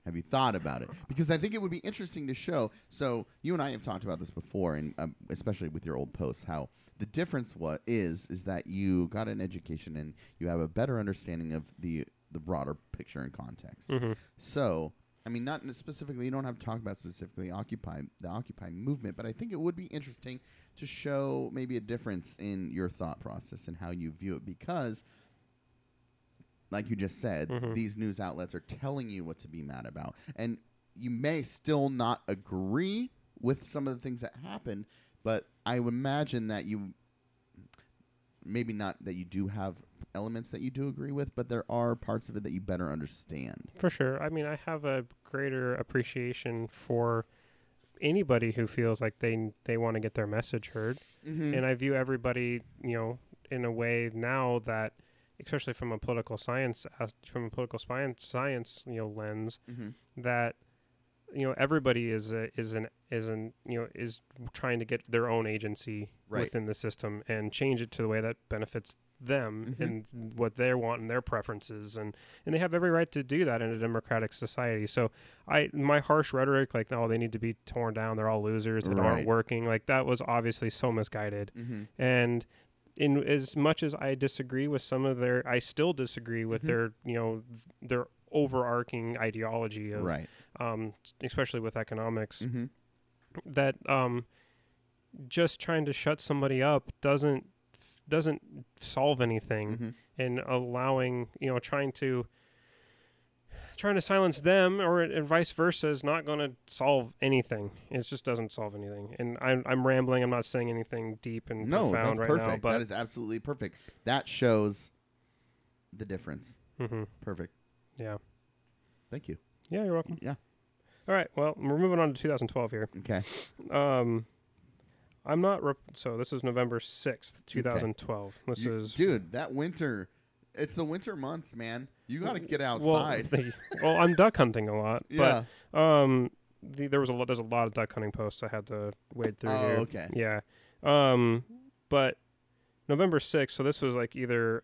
Have you thought about it? Because I think it would be interesting to show. So you and I have talked about this before, and um, especially with your old posts, how the difference what is is that you got an education and you have a better understanding of the the broader picture and context. Mhm. So, I mean, not specifically, you don't have to talk about specifically Occupy the Occupy movement, but I think it would be interesting to show maybe a difference in your thought process and how you view it because. Like you just said, Mhm. these news outlets are telling you what to be mad about. And you may still not agree with some of the things that happened, but I would imagine that you maybe not that you do have elements that you do agree with, but there are parts of it that you better understand. For sure. I mean, I have a greater appreciation for anybody who feels like they they want to get their message heard, Mm-hmm. and I view everybody, you know, in a way now that, especially from a political science, from a political science science, you know, lens, mm-hmm. that you know everybody is a, is an is an you know is trying to get their own agency Right. within the system and change it to the way that benefits them Mhm. and what they want and their preferences and and they have every right to do that in a democratic society so i my harsh rhetoric like oh they need to be torn down they're all losers that Right. aren't working like that was obviously so misguided Mm-hmm. and in as much as I disagree with some of their, I still disagree with Mhm. their, you know, their overarching ideology of, Right. um, especially with economics. Mm-hmm. That um, just trying to shut somebody up doesn't doesn't solve anything, Mm-hmm. and allowing you know trying to trying to silence them or and vice versa is not going to solve anything. It just doesn't solve anything. And I'm I'm rambling. I'm not saying anything deep and No, profound right perfect. now, but that is absolutely perfect. That shows the difference. hmm Perfect. Yeah. Thank you. Yeah, you're welcome. Yeah. All right. Well, we're moving on to 2012 here. Okay. Um, I'm not. Rep- so this is November 6th, 2012. This You- is dude. That winter. It's the winter months, man. You got to get well, outside. the- well, I'm duck hunting a lot, yeah. but um, the, there was a lot. There's a lot of duck hunting posts I had to wade through Oh, here. okay. Yeah. Um, but November 6th. So this was like either.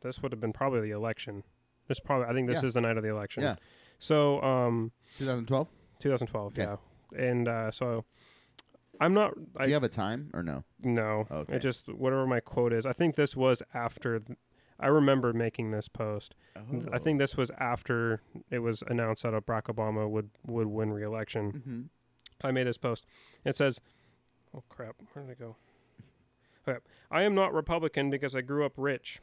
This would have been probably the election. This probably. I think this Yeah. is the night of the election. Yeah. So um, 2012. 2012. Okay. Yeah. And uh, so. I'm not. I, Do you have a time or no? No. Okay. It just whatever my quote is. I think this was after. Th- I remember making this post. I Oh. think this was after it was announced that Barack Obama would would win re-election. Mm-hmm. I made this post. It says, "Oh crap, where did it go?" Okay, I am not Republican because I grew up rich.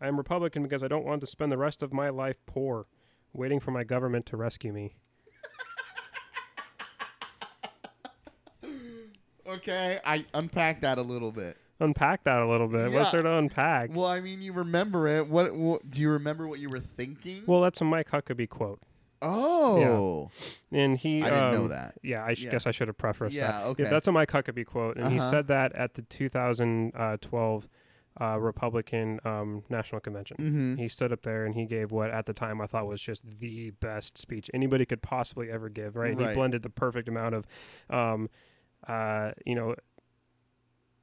I am Republican because I don't want to spend the rest of my life poor, waiting for my government to rescue me. Okay, I unpack that a little bit. Unpack that a little bit. What's Yeah. there to unpack? Well, I mean, you remember it. What, what do you remember? What you were thinking? Well, that's a Mike Huckabee quote, oh, and he. I didn't know um, that. Yeah, I sh- Yeah. guess I should have prefaced that. Yeah, okay. Yeah, that's a Mike Huckabee quote, and he Uh-huh. said that at the 2012 uh, Republican um, National Convention. mm-hmm. He stood up there and he gave what at the time I thought was just the best speech anybody could possibly ever give. Right? And he blended the perfect amount of, um, uh, you know,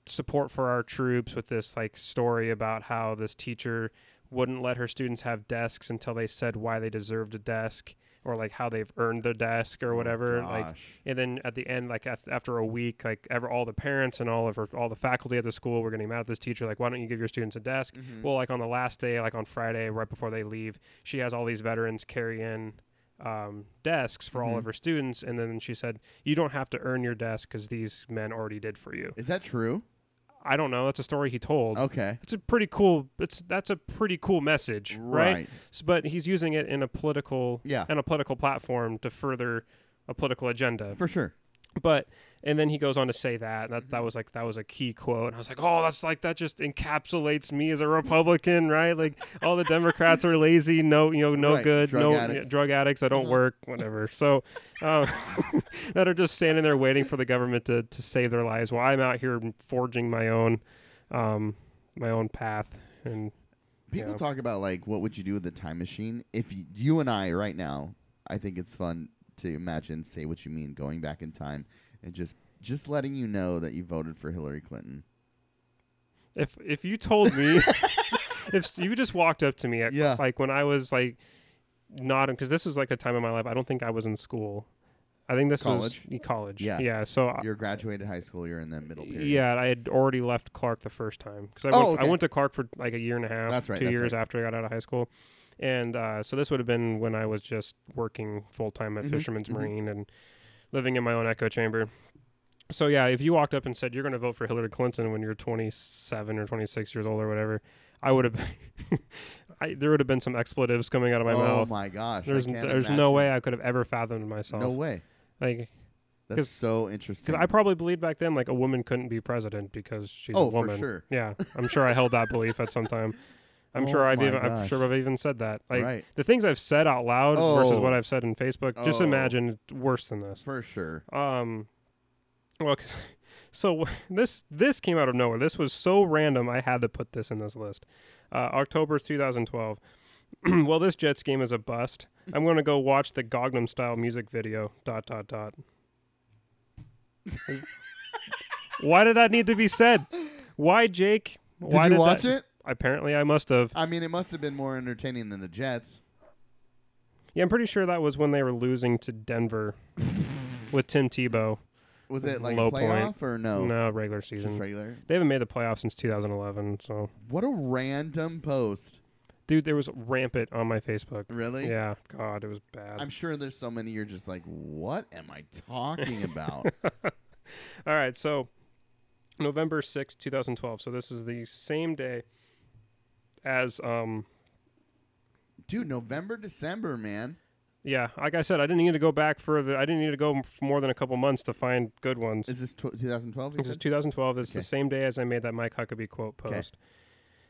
support for our troops with this like story about how this teacher wouldn't let her students have desks until they said why they deserved a desk or like how they've earned their desk or whatever. Like Oh, Gosh. and then at the end, like af- after a week, like ever all the parents and all of her, all the faculty at the school were getting mad at this teacher. Like, why don't you give your students a desk? Mhm. Well, like on the last day, like on Friday, right before they leave, she has all these veterans carry in um, desks for all Mhm. of her students, and then she said, "You don't have to earn your desk because these men already did for you." Is that true? I don't know. That's a story he told. Okay. It's a pretty cool. It's that's a pretty cool message, right? S- But he's using it in a political Yeah. and a political platform to further a political agenda. For sure. But and then he goes on to say that that that was like that was a key quote. And I was like, oh, that's like that just encapsulates me as a Republican, right? Like all the Democrats are lazy, no, you know, no Right, good, drug no addicts. drug addicts that don't Uh-huh. work, whatever. So um, that are just standing there waiting for the government to to save their lives while I'm out here forging my own um my own path and People Yeah. talk about like what would you do with the time machine if y- you and I right now. I think it's fun to imagine say what you mean going back in time and just just letting you know that you voted for Hillary Clinton. if if you told me if you just walked up to me at, Yeah. like when I was like not because this is like a time in my life I don't think I was in school. I think this College? was college. Yeah. yeah. So You're graduated high school. You're in the middle period. Yeah, I had already left Clark the first time because I Oh, went I went to Clark for like a year and a half, That's right, two years right. after I got out of high school, and uh, so this would have been when I was just working full time at Mhm, Fisherman's mhm. Marine and living in my own echo chamber. So yeah, if you walked up and said you're going to vote for Hillary Clinton when you're 27 or 26 years old or whatever, I would have. I, there would have been some expletives coming out of my oh mouth. Oh my gosh. There's there's no way I could have ever fathomed myself. No way. Like that's so interesting. because I probably believed back then like a woman couldn't be president because she's Oh, a for woman. sure. Yeah, I'm sure I held that belief at some time. I'm Oh sure I've even I'm sure I've even said that. Like right. the things I've said out loud versus Oh. what I've said in Facebook. Just Oh. imagine worse than this. For sure. Um, well, so this this came out of nowhere. This was so random. I had to put this in this list. Uh, October 2012. well, this Jets game is a bust. I'm going to go watch the Gangnam Style music video. Dot dot dot. Why did that need to be said? Why, Jake? Did Why you did watch that- it? Apparently, I must have. I mean, it must have been more entertaining than the Jets. Yeah, I'm pretty sure that was when they were losing to Denver with Tim Tebow. Was it like Low a playoff point. or no? No, regular Just season. regular. They haven't made the playoffs since 2011. So, What a random post. dude, there was rampant on my Facebook. Really? Yeah, God, it was bad. I'm sure there's so many you're just like, what am I talking about? All right, so November sixth, 2012. So this is the same day as um Dude, November, December, man. yeah, like I said, I didn't need to go back further. I didn't need to go more than a couple months to find good ones. Is this tw- 2012? you This is 2012. It's Okay. the same day as I made that Mike Huckabee quote Okay. post.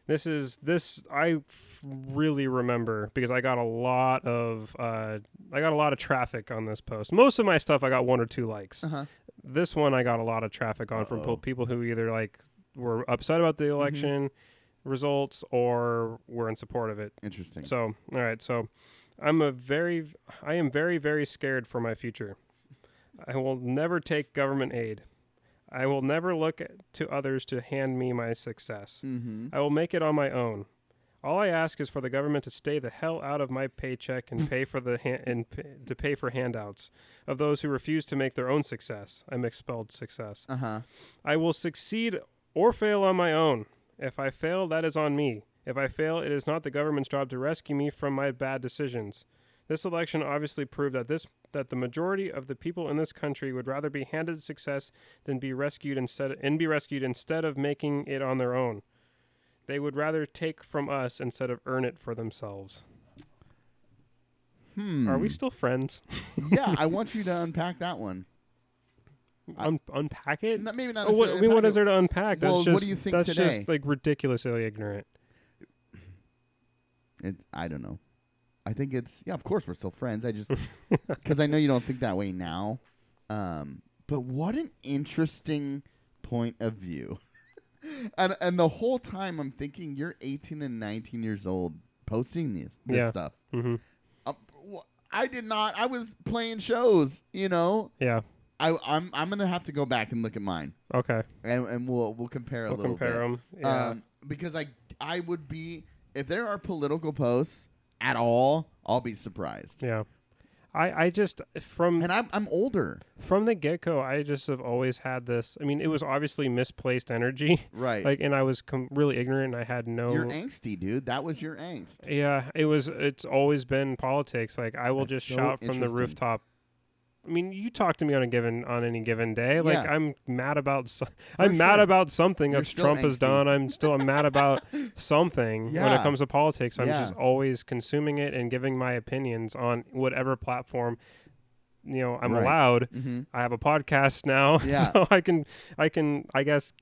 This is this I f- really remember because I got a lot of uh, I got a lot of traffic on this post. Most of my stuff I got one or two likes. Uh-huh. This one I got a lot of traffic on from Uh-oh. po- people who either like were upset about the Mm-hmm. Results or were in support of it. Interesting. So, all right, so I'm a very I am very very scared for my future. I will never take government aid. I will never look to others to hand me my success. mm-hmm. I will make it on my own. All I ask is for the government to stay the hell out of my paycheck and pay for the ha- and p- to pay for handouts of those who refuse to make their own success. I'm expelled success. Uh-huh. I will succeed or fail on my own. If I fail, that is on me. If I fail, it is not the government's job to rescue me from my bad decisions. This election obviously proved that this that the majority of the people in this country would rather be handed success than be rescued instead and be rescued instead of making it on their own. They would rather take from us instead of earn it for themselves. Hmm. Are we still friends? yeah, I want you to unpack that one. Un- unpack it? Not, maybe not. Oh, what, I mean, what is there to unpack? That's Well, just, what do you think that's today? just like ridiculously ignorant. it. I don't know. I think it's yeah. Of course, we're still friends. I just because I know you don't think that way now. Um, but what an interesting point of view. and and the whole time I'm thinking you're 18 and 19 years old posting this this Yeah. stuff. hmm Um, I did not. I was playing shows. You know. Yeah. I I'm I'm gonna have to go back and look at mine, Okay. and, and we'll we'll compare a We'll little compare bit. them. Yeah. Um, because I I would be if there are political posts at all, I'll be surprised. yeah. I, I just from And I'm I'm older, from the get go, I just have always had this. I mean, it was obviously misplaced energy, right? like, and I was com- really ignorant. and I had no. You're angsty, dude. That was your angst. yeah, it was. It's always been politics. Like I will That's just so shout from the interesting. rooftop. I mean, you talk to me on a given on any given day. Like Yeah. I'm mad about. So- I'm mad about something You're that Trump has done. I'm still I'm mad about something when it comes to politics. I'm Yeah. just always consuming it and giving my opinions on whatever platform. You know, I'm Right. allowed. Mm-hmm. I have a podcast now, Yeah. so I can, I can, I guess,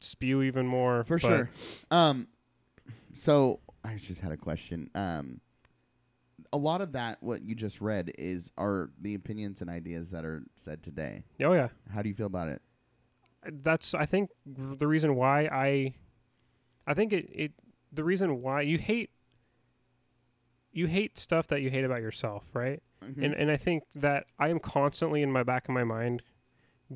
spew even more For but- sure. Um, so I just had a question. Um, a lot of that, what you just read, is are the opinions and ideas that are said today. Oh yeah, How do you feel about it? that's I think the reason why I, I think it, it the reason why you hate, you hate stuff that you hate about yourself, right? Mhm. And and I think that I am constantly in my back of my mind,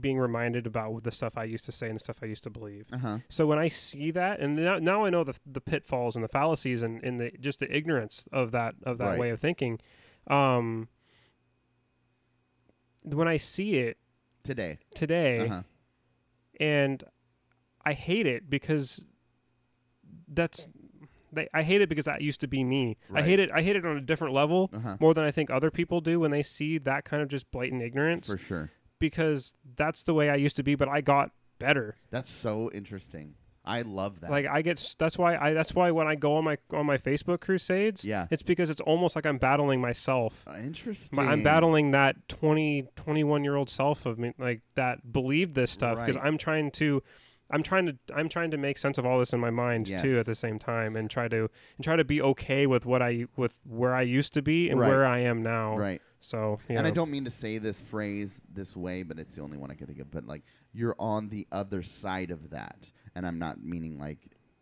being reminded about the stuff I used to say and the stuff I used to believe. uh huh. So when I see that, and now, now I know the the pitfalls and the fallacies and, and the just the ignorance of that of that Right. way of thinking, um, when I see it Today. today, Uh huh. and I hate it because that's I hate it because that used to be me. I hate it. I hate it on a different level Uh huh. more than I think other people do when they see that kind of just blatant ignorance For sure. Because that's the way I used to be, but I got better. That's so interesting. I love that. Like I get that's why I that's why when I go on my on my Facebook crusades, yeah. it's because it's almost like I'm battling myself. Uh, interesting. I'm battling that 20 21 year old self of me like that believed this stuff because Right. I'm trying to I'm trying to I'm trying to make sense of all this in my mind Yes. too at the same time and try to and try to be okay with what I with where I used to be and Right. where I am now. Right. So you And I don't mean to say this phrase this way, but it's the only one I can think of. But like, you're on the other side of that, and I'm not meaning like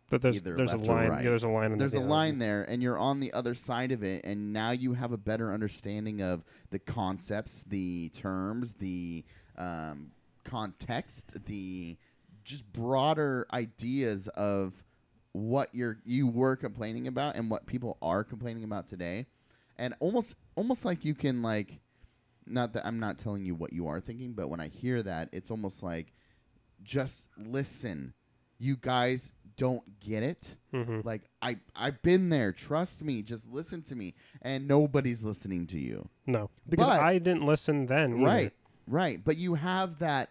but there's either there's a line right. yeah, there's a line in there's the a line there, and you're on the other side of it, and now you have a better understanding of the concepts, the terms, the um, context, the just broader ideas of what you're you were complaining about and what people are complaining about today, and almost almost like you can like, not that I'm not telling you what you are thinking, but when I hear that, it's almost like just listen. You guys don't get it. Mhm. Like I I've been there. Trust me. Just listen to me. And nobody's listening to you. No, because But- I didn't listen then. either. Right. Right. But you have that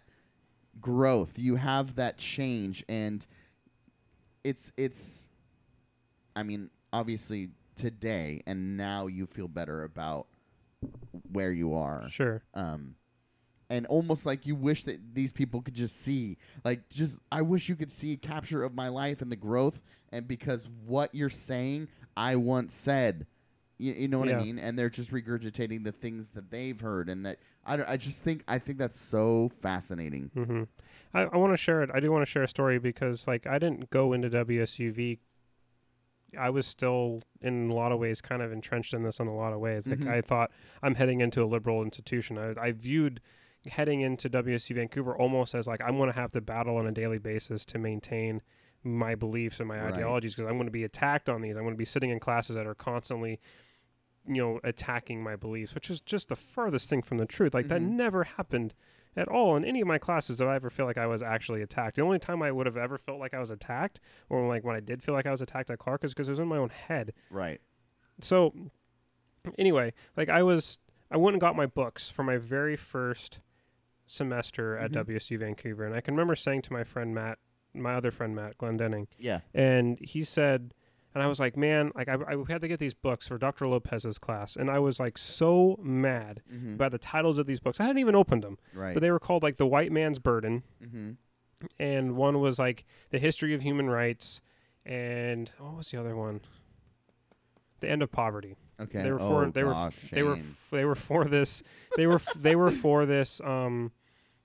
growth. You have that change and it's it's I mean, obviously today and now you feel better about where you are. Sure. um, and almost like you wish that these people could just see, like, just I wish you could see a capture of my life and the growth, and because what you're saying, I once said, you, you know what Yeah. I mean, and they're just regurgitating the things that they've heard, and that I, don't- I just think I think that's so fascinating. hmm I, I want to share it. I do want to share a story because, like, I didn't go into WSUV. I was still, in a lot of ways, kind of entrenched in this in a lot of ways. Like, Mhm. I thought I'm heading into a liberal institution. I, I viewed heading into WSU Vancouver almost as like I'm going to have to battle on a daily basis to maintain my beliefs and my Right. ideologies because I'm going to be attacked on these. I'm going to be sitting in classes that are constantly, you know, attacking my beliefs, which is just the furthest thing from the truth. Like that Mhm. never happened at all in any of my classes did I ever feel like I was actually attacked. The only time I would have ever felt like I was attacked, or like when I did feel like I was attacked at Clark, is because it was in my own head. Right. So, anyway, like I was, I went and got my books for my very first semester at Mhm. WSU Vancouver, and I can remember saying to my friend Matt, my other friend Matt Glendenning, Yeah. and he said, and I was like, man, like I, I had to get these books for Dr. Lopez's class, and I was like so mad Mm-hmm. by the titles of these books. I hadn't even opened them, right. but they were called like The White Man's Burden, mm-hmm. and one was like The History of Human Rights, and what was the other one? The End of Poverty. Okay. They were oh for they gosh, were they were they were for this they were f- they were for this um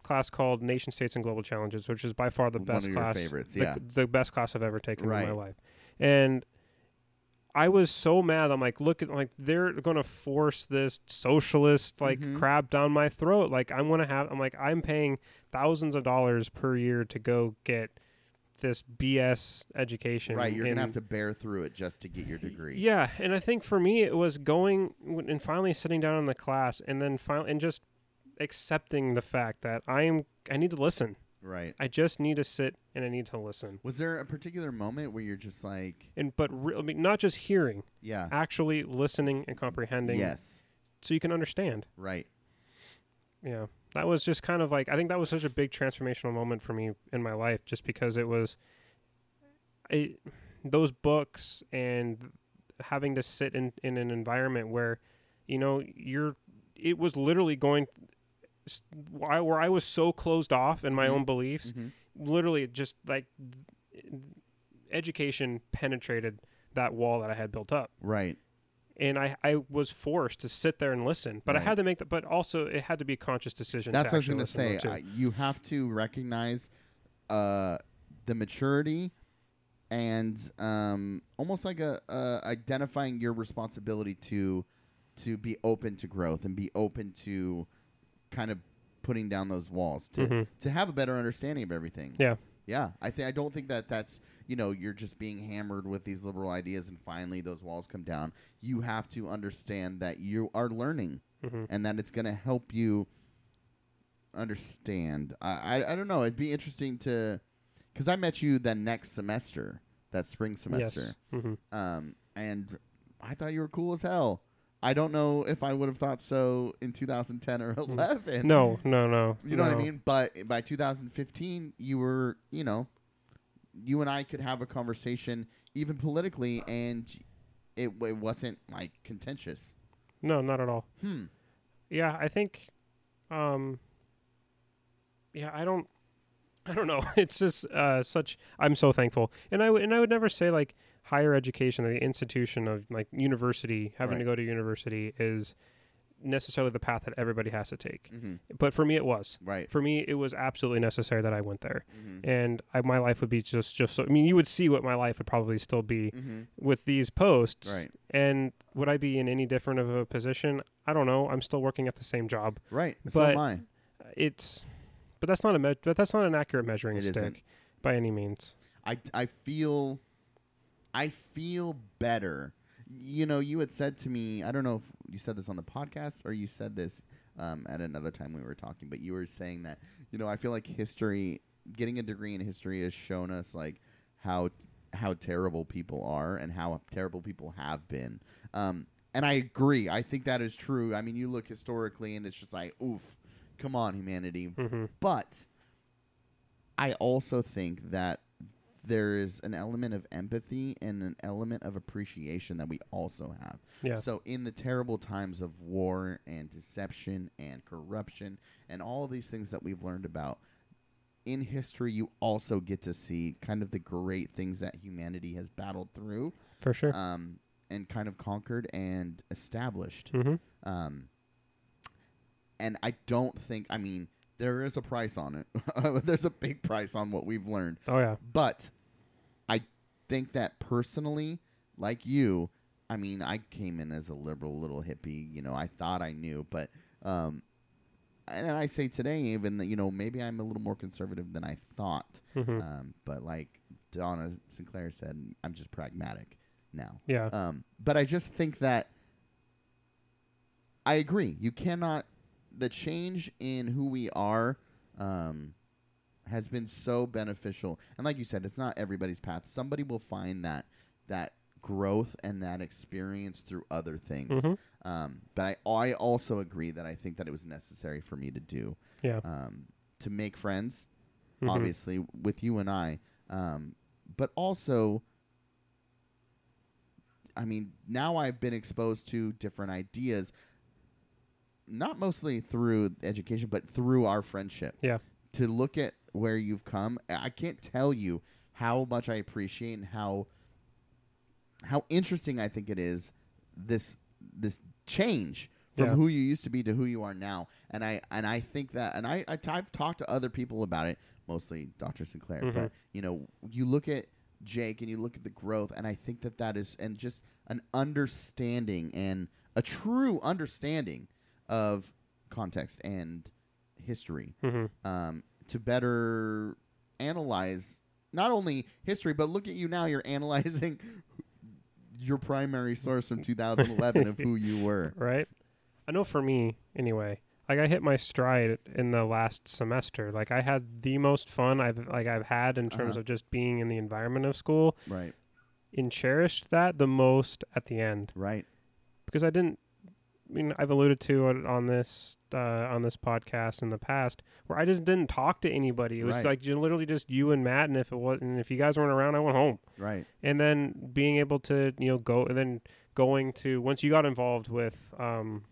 class called Nation States and Global Challenges, which is by far the One best of your class favorites, yeah. the best class I've ever taken in my life. And I was so mad. I'm like, look at like they're gonna force this socialist like Mhm. crap down my throat. Like I'm gonna have. I'm like I'm paying thousands of dollars per year to go get this BS education. right. You're gonna have to bear through it just to get your degree. yeah, and I think for me it was going and finally sitting down in the class and then finally and just accepting the fact that I'm I need to listen. Right. I just need to sit and I need to listen. Was there a particular moment where you're just like, And but re- I mean, not just hearing, yeah, actually listening and comprehending yes, so you can understand. right. Yeah. That was just kind of like I think that was such a big transformational moment for me in my life just because it was it, those books and having to sit in in an environment where you know you're it was literally going where I- where I was so closed off in my Mhm. own beliefs Mhm. literally just like education penetrated that wall that I had built up Right. and I, I was forced to sit there and listen but I had to make that but also it had to be a conscious decision That's to what I was actually going to say. I, you have to recognize uh, the maturity and um, almost like a uh, identifying your responsibility to to be open to growth and be open to kind of putting down those walls to Mhm. to have a better understanding of everything. yeah Yeah, I think I don't think that that's you know you're just being hammered with these liberal ideas and finally those walls come down. You have to understand that you are learning hmm and that it's going to help you understand. I, I I don't know. It'd be interesting to because I met you the next semester, that spring semester, yes hmm um, and I thought you were cool as hell. I don't know if I would have thought so in 2010 or 11. no no no You know what I mean? But by 2015, you were, you know, you and I could have a conversation, even politically, and it, it wasn't like contentious. no not at all Hmm. yeah I think um yeah I don't I don't know. It's just uh, such. I'm so thankful, and I w- and I would never say like higher education, the institution of like university, having to go to university is necessarily the path that everybody has to take. Mm-hmm. But for me, it was. Right. For me, it was absolutely necessary that I went there, Mm-hmm. and I, my life would be just just. So, I mean, you would see what my life would probably still be Mm-hmm. with these posts. Right. And would I be in any different of a position? I don't know. I'm still working at the same job. Right. So But- am I. It's, but that's not a me- but that's not an accurate measuring It stick isn't. by any means. I, I feel I feel better. You know, you had said to me, I don't know if you said this on the podcast or you said this um, at another time we were talking, but you were saying that, you know, I feel like history, getting a degree in history has shown us like how how terrible people are and how terrible people have been. Um, and I agree. I think that is true. I mean, you look historically and it's just like, oof, come on, humanity. hmm But I also think that there is an element of empathy and an element of appreciation that we also have. Yeah. So in the terrible times of war and deception and corruption and all these things that we've learned about in history you also get to see kind of the great things that humanity has battled through For sure. um, and kind of conquered and established. hmm Um, and I don't think, I mean, there is a price on it. There's a big price on what we've learned. Oh yeah. But think that personally, like you, I mean, I came in as a liberal little hippie. You know, I thought I knew, but, um, and I say today even that, you know, maybe I'm a little more conservative than I thought. hmm Um, but like Donna Sinclair said, I'm just pragmatic now. yeah. Um, but I just think that I agree. You cannot. The change in who we are um, has been so beneficial, and like you said, it's not everybody's path. Somebody will find that that growth and that experience through other things. Mhm. Um, but I I also agree that I think that it was necessary for me to do yeah. um, to make friends Mhm. obviously with you and I, um, but also, I mean, now I've been exposed to different ideas, not mostly through education, but through our friendship. Yeah. To look at where you've come, I can't tell you how much I appreciate and how how interesting I think it is this this change from Yeah. who you used to be to who you are now. And I and I think that and I, I t- I've talked to other people about it, mostly Dr. Sinclair, Mhm. but you know, you look at Jake and you look at the growth and I think that that is and just an understanding and a true understanding of context and history hmm um, to better analyze not only history, but look at you now. You're analyzing your primary source from 2011 of who you were. Right. I know for me anyway. Like I hit my stride in the last semester. Like I had the most fun I've like I've had in terms Uh-huh. of just being in the environment of school, Right, and cherished that the most at the end right, because I didn't. I mean, I've alluded to it on this uh, on this podcast in the past, where I just didn't talk to anybody. It was Right. like literally just you and Matt, and if it was, and if you guys weren't around, I went home. right, And then being able to, you know, go and then going to once you got involved with um,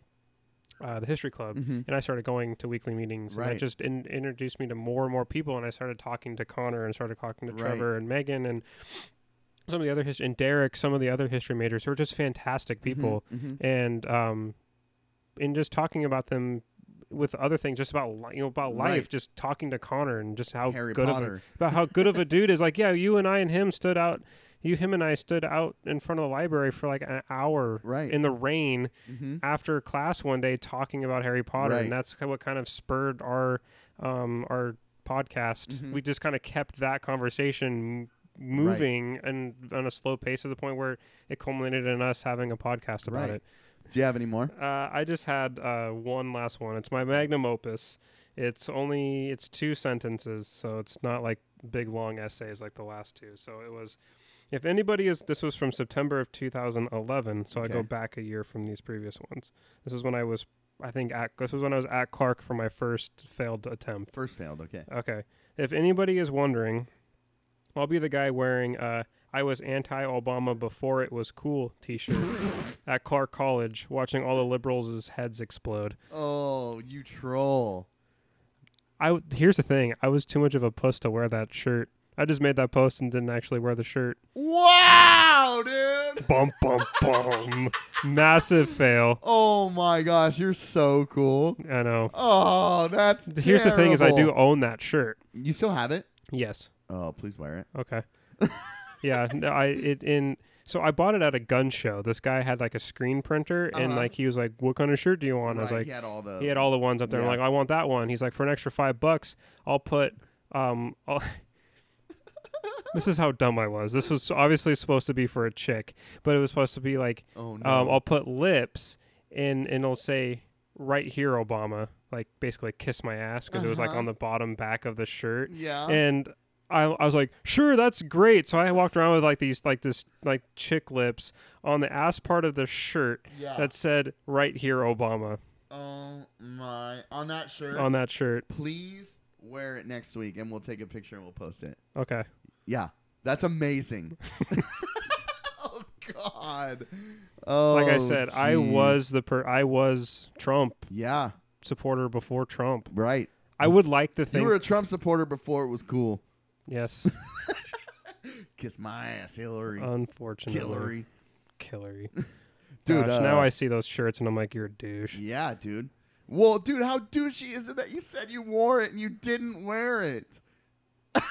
uh, the history club, hmm and I started going to weekly meetings, Right. and that just in, introduced me to more and more people, and I started talking to Connor and started talking to Right. Trevor and Megan and some of the other history and Derek, some of the other history majors who are just fantastic people, hmm and um, in just talking about them with other things, just about you know about life, Right. just talking to Connor and just how Harry good of a Potter. about how good of a dude is. Like, yeah, you and I and him stood out. You, him, and I stood out in front of the library for like an hour Right. in the rain hmm after class one day, talking about Harry Potter, Right. and that's what kind of spurred our um, our podcast. Mhm. We just kind of kept that conversation moving and on a slow pace to the point where it culminated in us having a podcast about Right. it. Do you have any more? Uh, I just had uh, one last one. It's my magnum opus. It's only it's two sentences, so it's not like big long essays like the last two. So it was, if anybody is, this was from September of 2011. So I go back a year from these previous ones. This is when I was, I think, at this was when I was at Clark for my first failed attempt. First failed. Okay. Okay, if anybody is wondering, I'll be the guy wearing uh, "I was anti-Obama before it was cool" T-shirt at Clark College, watching all the liberals' heads explode. Oh, you troll. I w- here's the thing. I was too much of a puss to wear that shirt. I just made that post and didn't actually wear the shirt. Wow, dude. Bum bum bum. Massive fail. Oh my gosh, you're so cool. I know. Oh, that's Here's the thing: is I do terrible. own that shirt. You still have it? Yes. Oh, please wear it. Okay. yeah. No, I it in. So I bought it at a gun show. This guy had like a screen printer, and Uh-huh. like he was like, "What kind of shirt do you want?" I was Right, like, he had all the. He had all the ones up there. I'm Yeah. like, I want that one. He's like, for an extra five bucks, I'll put. Um, I'll this is how dumb I was. This was obviously supposed to be for a chick, but it was supposed to be like, Oh no. um, I'll put lips, and and it'll say right here, Obama, like basically kiss my ass because it was like Uh-huh. on the bottom back of the shirt, yeah. and. I, I was like, sure, that's great. So I walked around with like these, like this, like chick lips on the ass part of the shirt yeah. that said "Right here, Obama" oh my. On that shirt. on that shirt. please wear it next week, and we'll take a picture and we'll post it. Okay. Yeah, that's amazing. oh God. Oh. like I oh, said, I was the per I was Trump Yeah. supporter before Trump. Right. I would like to think You were a Trump supporter before it was cool. Yes, Kiss my ass, Hillary. unfortunately, Hillary. Hillary. Dude, Gosh, now uh, I see those shirts and I'm like, you're a douche. Yeah, dude. Well, dude, how douchey is it that you said you wore it and you didn't wear it?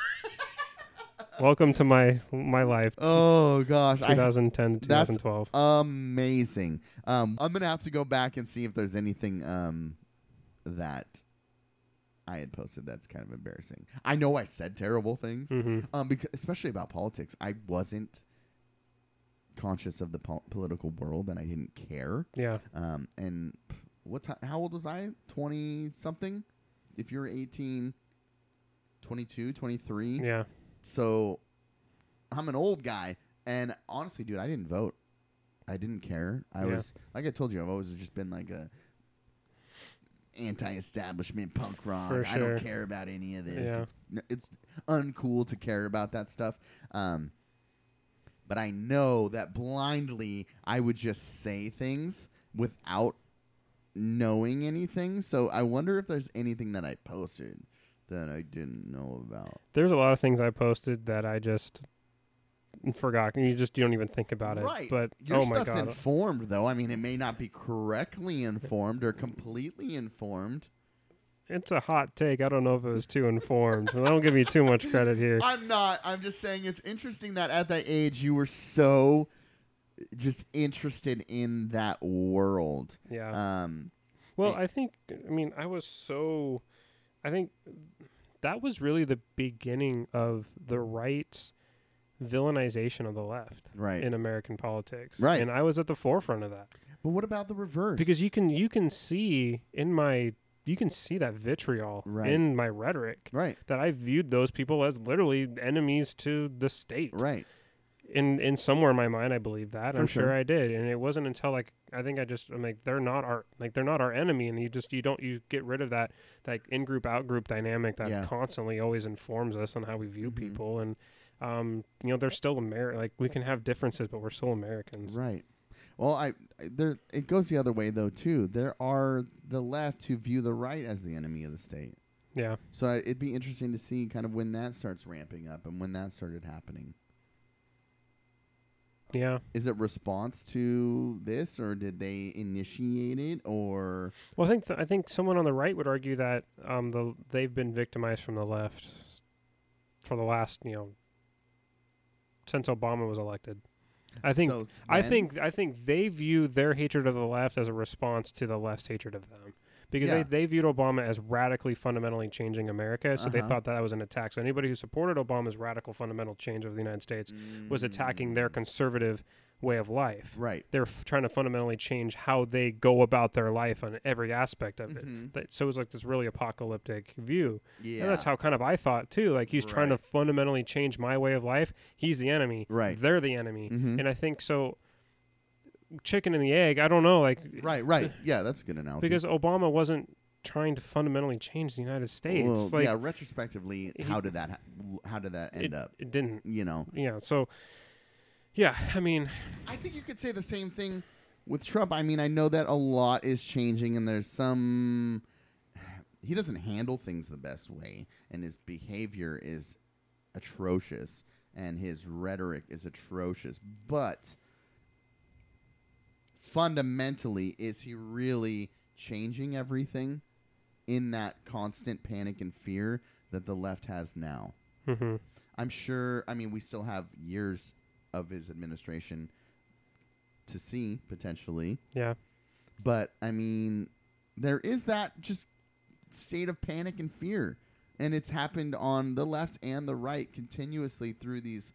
Welcome to my my life, Oh gosh, I 2010 to that's- 2012. amazing. Um, I'm gonna have to go back and see if there's anything um that I had posted that's kind of embarrassing. I know I said terrible things, hmm um, because especially about politics. I wasn't conscious of the pol- political world, and I didn't care. Yeah, Um, and what time? How old was I? Twenty something. If you're 18, 22, 23. yeah, So I'm an old guy, and honestly, dude, I didn't vote. I didn't care. I Yeah. was like I told you, I've always just been like a anti-establishment punk rock. For I don't care about any of this. Yeah. It's, it's uncool to care about that stuff. Um, but I know that blindly I would just say things without knowing anything. So I wonder if there's anything that I posted that I didn't know about. there's a lot of things I posted that I just forgot. And you just you don't even think about it. Right. But Your oh my stuff's god, informed, though. I mean, it may not be correctly informed or completely informed. it's a hot take. I don't know if it was too informed. I don't give me too much credit here. I'm not. I'm just saying it's interesting that at that age you were so just interested in that world. Yeah. Um, Well, Eh. I think I mean I was so I think that was really the beginning of the right's villainization of the left right. in American politics. Right. And I was at the forefront of that. but what about the reverse? Because you can you can see in my you can see that vitriol Right. in my rhetoric right, that I viewed those people as literally enemies to the state. right, In in somewhere in my mind I believe that. For I'm sure. sure. I did. And it wasn't until like I think I just I'm like they're not our like they're not our enemy and you just you don't you get rid of that that in group out group dynamic that Yeah. constantly always informs us on how we view Mhm. people and um you know they're still Amer like we can have differences but we're still Americans. right. Well, I, I there it goes the other way though too. There are the left who view the right as the enemy of the state. Yeah. So I, it'd be interesting to see kind of when that starts ramping up and when that started happening. Yeah. Is it response to this, or did they initiate it, or Well, I think th- I think someone on the right would argue that um the they've been victimized from the left for the last, you know, since Obama was elected. I think So I think I think they view their hatred of the left as a response to the left's hatred of them. Because Yeah. they, they viewed Obama as radically fundamentally changing America, so they Uh-huh. thought that was an attack. So anybody who supported Obama's radical fundamental change of the United States was attacking their Mm, conservative way of life. right. They're f- trying to fundamentally change how they go about their life on every aspect of it. Mhm. That, so it was like this really apocalyptic view. Yeah, And that's how kind of I thought too. Like he's trying to fundamentally change my way of life. He's the enemy. Right. They're the enemy. Mhm. And I think so. Chicken and the egg. I don't know. Like right, right. Yeah, that's a good analogy. because Obama wasn't trying to fundamentally change the United States. well, like yeah, retrospectively, he- how did that ha- how did that end it, up? it didn't. You know, Yeah. So. Yeah. I mean. I think you could say the same thing with Trump. I mean, I know that a lot is changing, and there's some. he doesn't handle things the best way, and his behavior is atrocious, and his rhetoric is atrocious. But fundamentally, is he really changing everything in that constant panic and fear that the left has now? hmm I'm sure. I mean, we still have years of his administration to see potentially, Yeah. but I mean, there is that just state of panic and fear, and it's happened on the left and the right continuously through these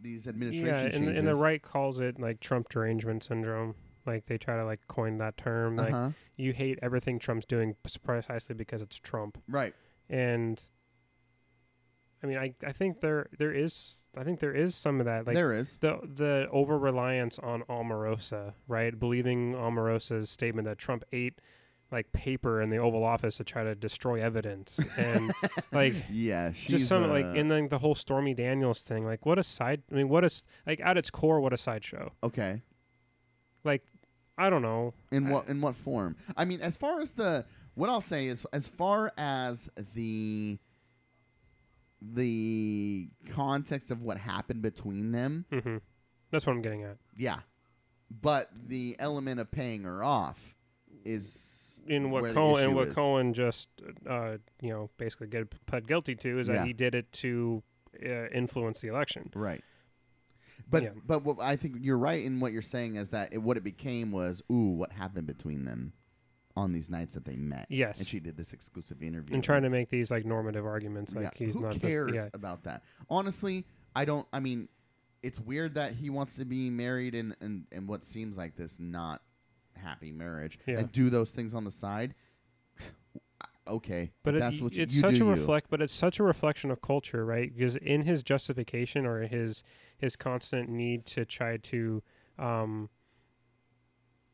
these administration Yeah, and, changes. and the right calls it like Trump derangement syndrome. Like they try to like coin that term. Like uh-huh. you hate everything Trump's doing precisely because it's Trump. right, And I mean, I I think there there is I think there is some of that. Like there is. the the over reliance on Omarosa, right? Believing Omarosa's statement that Trump ate like paper in the Oval Office to try to destroy evidence, and like Yeah, she's just some uh, like in like the whole Stormy Daniels thing. Like what a side. I mean, what a s- like at its core, what a sideshow. okay. Like I don't know. In what in what form? I mean, as far as the what I'll say is as far as the the context of what happened between them, hmm That's what I'm getting at. yeah. But the element of paying her off is In what Cohen and what is. Cohen just uh, you know basically get pled guilty to is that Yeah. he did it to uh, influence the election. Right. But Yeah. but what I think you're right in what you're saying is that it, what it became was ooh what happened between them on these nights that they met. Yes. And she did this exclusive interview. and trying to make these like normative arguments like yeah. he's Who not cares this, yeah about that? Honestly, I don't. I mean, it's weird that he wants to be married in in, in what seems like this not happy marriage Yeah. and do those things on the side. okay, but it, that's what you, it's you such a you. reflect but it's such a reflection of culture right because in his justification or his his constant need to try to um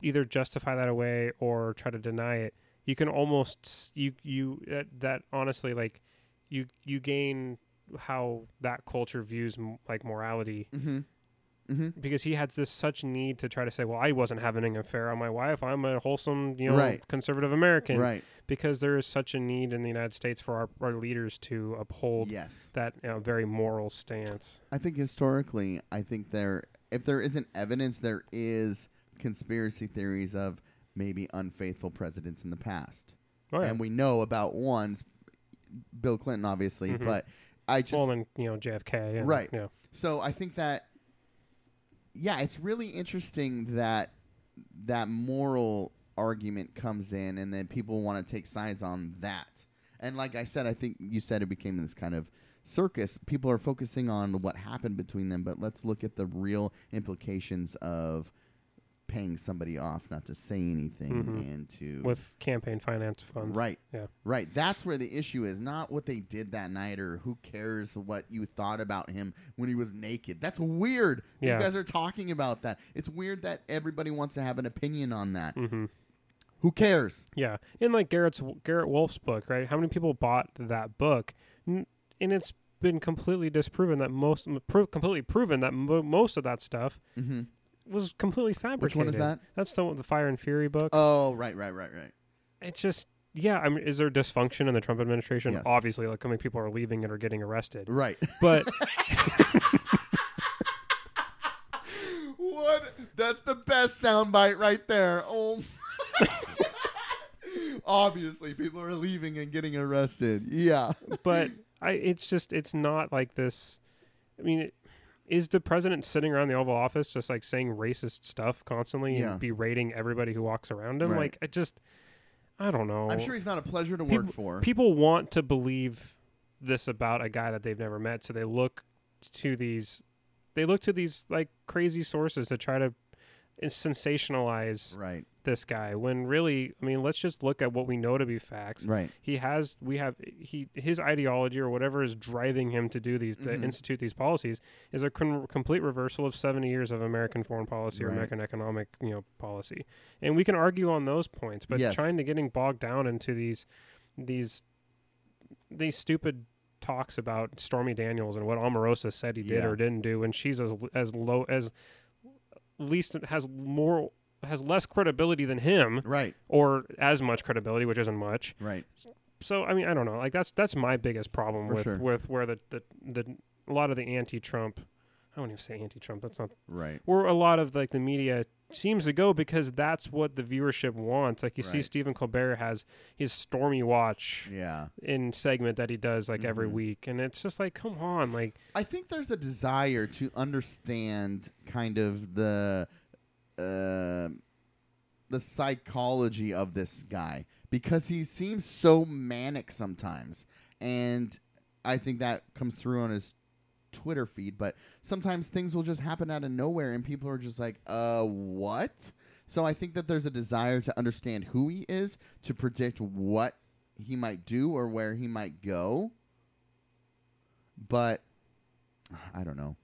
either justify that away or try to deny it you can almost you you that, that honestly like you you gain how that culture views m- like morality Mm-hmm. Mm-hmm. because he had this such need to try to say well i wasn't having an affair on my wife i'm a wholesome you know Right. conservative american Right. because there is such a need in the United States for our, our leaders to uphold Yes. that you know, very moral stance. I think historically, I think there, if there isn't evidence, there is conspiracy theories of maybe unfaithful presidents in the past, Oh, yeah. and we know about one, Bill Clinton, obviously. Mhm. But I just well, then you know JFK, and, Right. Yeah, So I think that, yeah, it's really interesting that that moral argument comes in, and then people want to take sides on that. And like I said, I think you said it became this kind of circus. People are focusing on what happened between them, but let's look at the real implications of paying somebody off not to say anything Mhm. and to with campaign finance funds. Right. Yeah. Right. That's where the issue is, not what they did that night or who cares what you thought about him when he was naked. That's weird. Yeah. You guys are talking about that. It's weird that everybody wants to have an opinion on that. hmm Who cares? Yeah, in like Garrett's Garrett Wolff's book, right? How many people bought that book? And it's been completely disproven that most, completely proven that mo- most of that stuff hmm was completely fabricated. Which one is that? That's the the Fire and Fury book. Oh, right, right, right, right. it's just yeah. I mean, is there dysfunction in the Trump administration? Yes. Obviously, like how many people are leaving it or getting arrested. Right. But what? That's the best soundbite right there. Oh. Obviously, people are leaving and getting arrested. Yeah. but I it's just it's not like this. I mean, it, is the president sitting around the Oval Office just like saying racist stuff constantly Yeah. and berating everybody who walks around him? Right. Like I just I don't know. I'm sure he's not a pleasure to People- work for. people want to believe this about a guy that they've never met, so they look to these they look to these like crazy sources to try to sensationalize right. this guy when really I mean let's just look at what we know to be facts Right. he has we have he his ideology or whatever is driving him to do these to Mhm. institute these policies is a con- complete reversal of 70 years of American foreign policy or American economic you know policy and we can argue on those points but Yes. trying to getting bogged down into these these these stupid talks about Stormy Daniels and what Omarosa said he did Yeah. or didn't do and she's as as low as least has more has less credibility than him Right. or as much credibility which isn't much Right. so I mean I don't know like that's that's my biggest problem For with sure. with where the, the the a lot of the anti-Trump I won't even say anti-Trump that's not Right. where a lot of like the media seems to go because that's what the viewership wants like you see Stephen Colbert has his Stormy Watch Yeah. in segment that he does like every Mhm. week and it's just like come on like I think there's a desire to understand kind of the uh, the psychology of this guy because he seems so manic sometimes, and I think that comes through on his Twitter feed. But sometimes things will just happen out of nowhere, and people are just like, "Uh, what?" So I think that there's a desire to understand who he is, to predict what he might do or where he might go. But I don't know.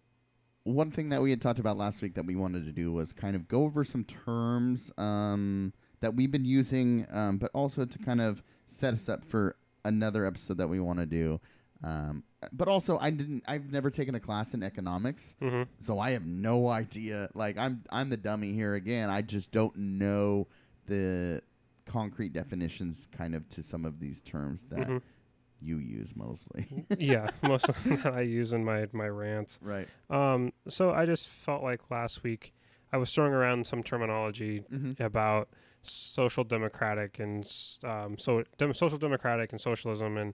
One thing that we had talked about last week that we wanted to do was kind of go over some terms um, that we've been using, um, but also to kind of set us up for another episode that we want to do. Um, but also, I didn't. I've never taken a class in economics, mhm. so I have no idea. Like, I'm I'm the dummy here again. I just don't know the concrete definitions, kind of, to some of these terms that Mhm. you use mostly. yeah most of them that I use in my my rants right. Um, so I just felt like last week I was throwing around some terminology Mm-hmm. about social democratic and um, so dem- social democratic and socialism, and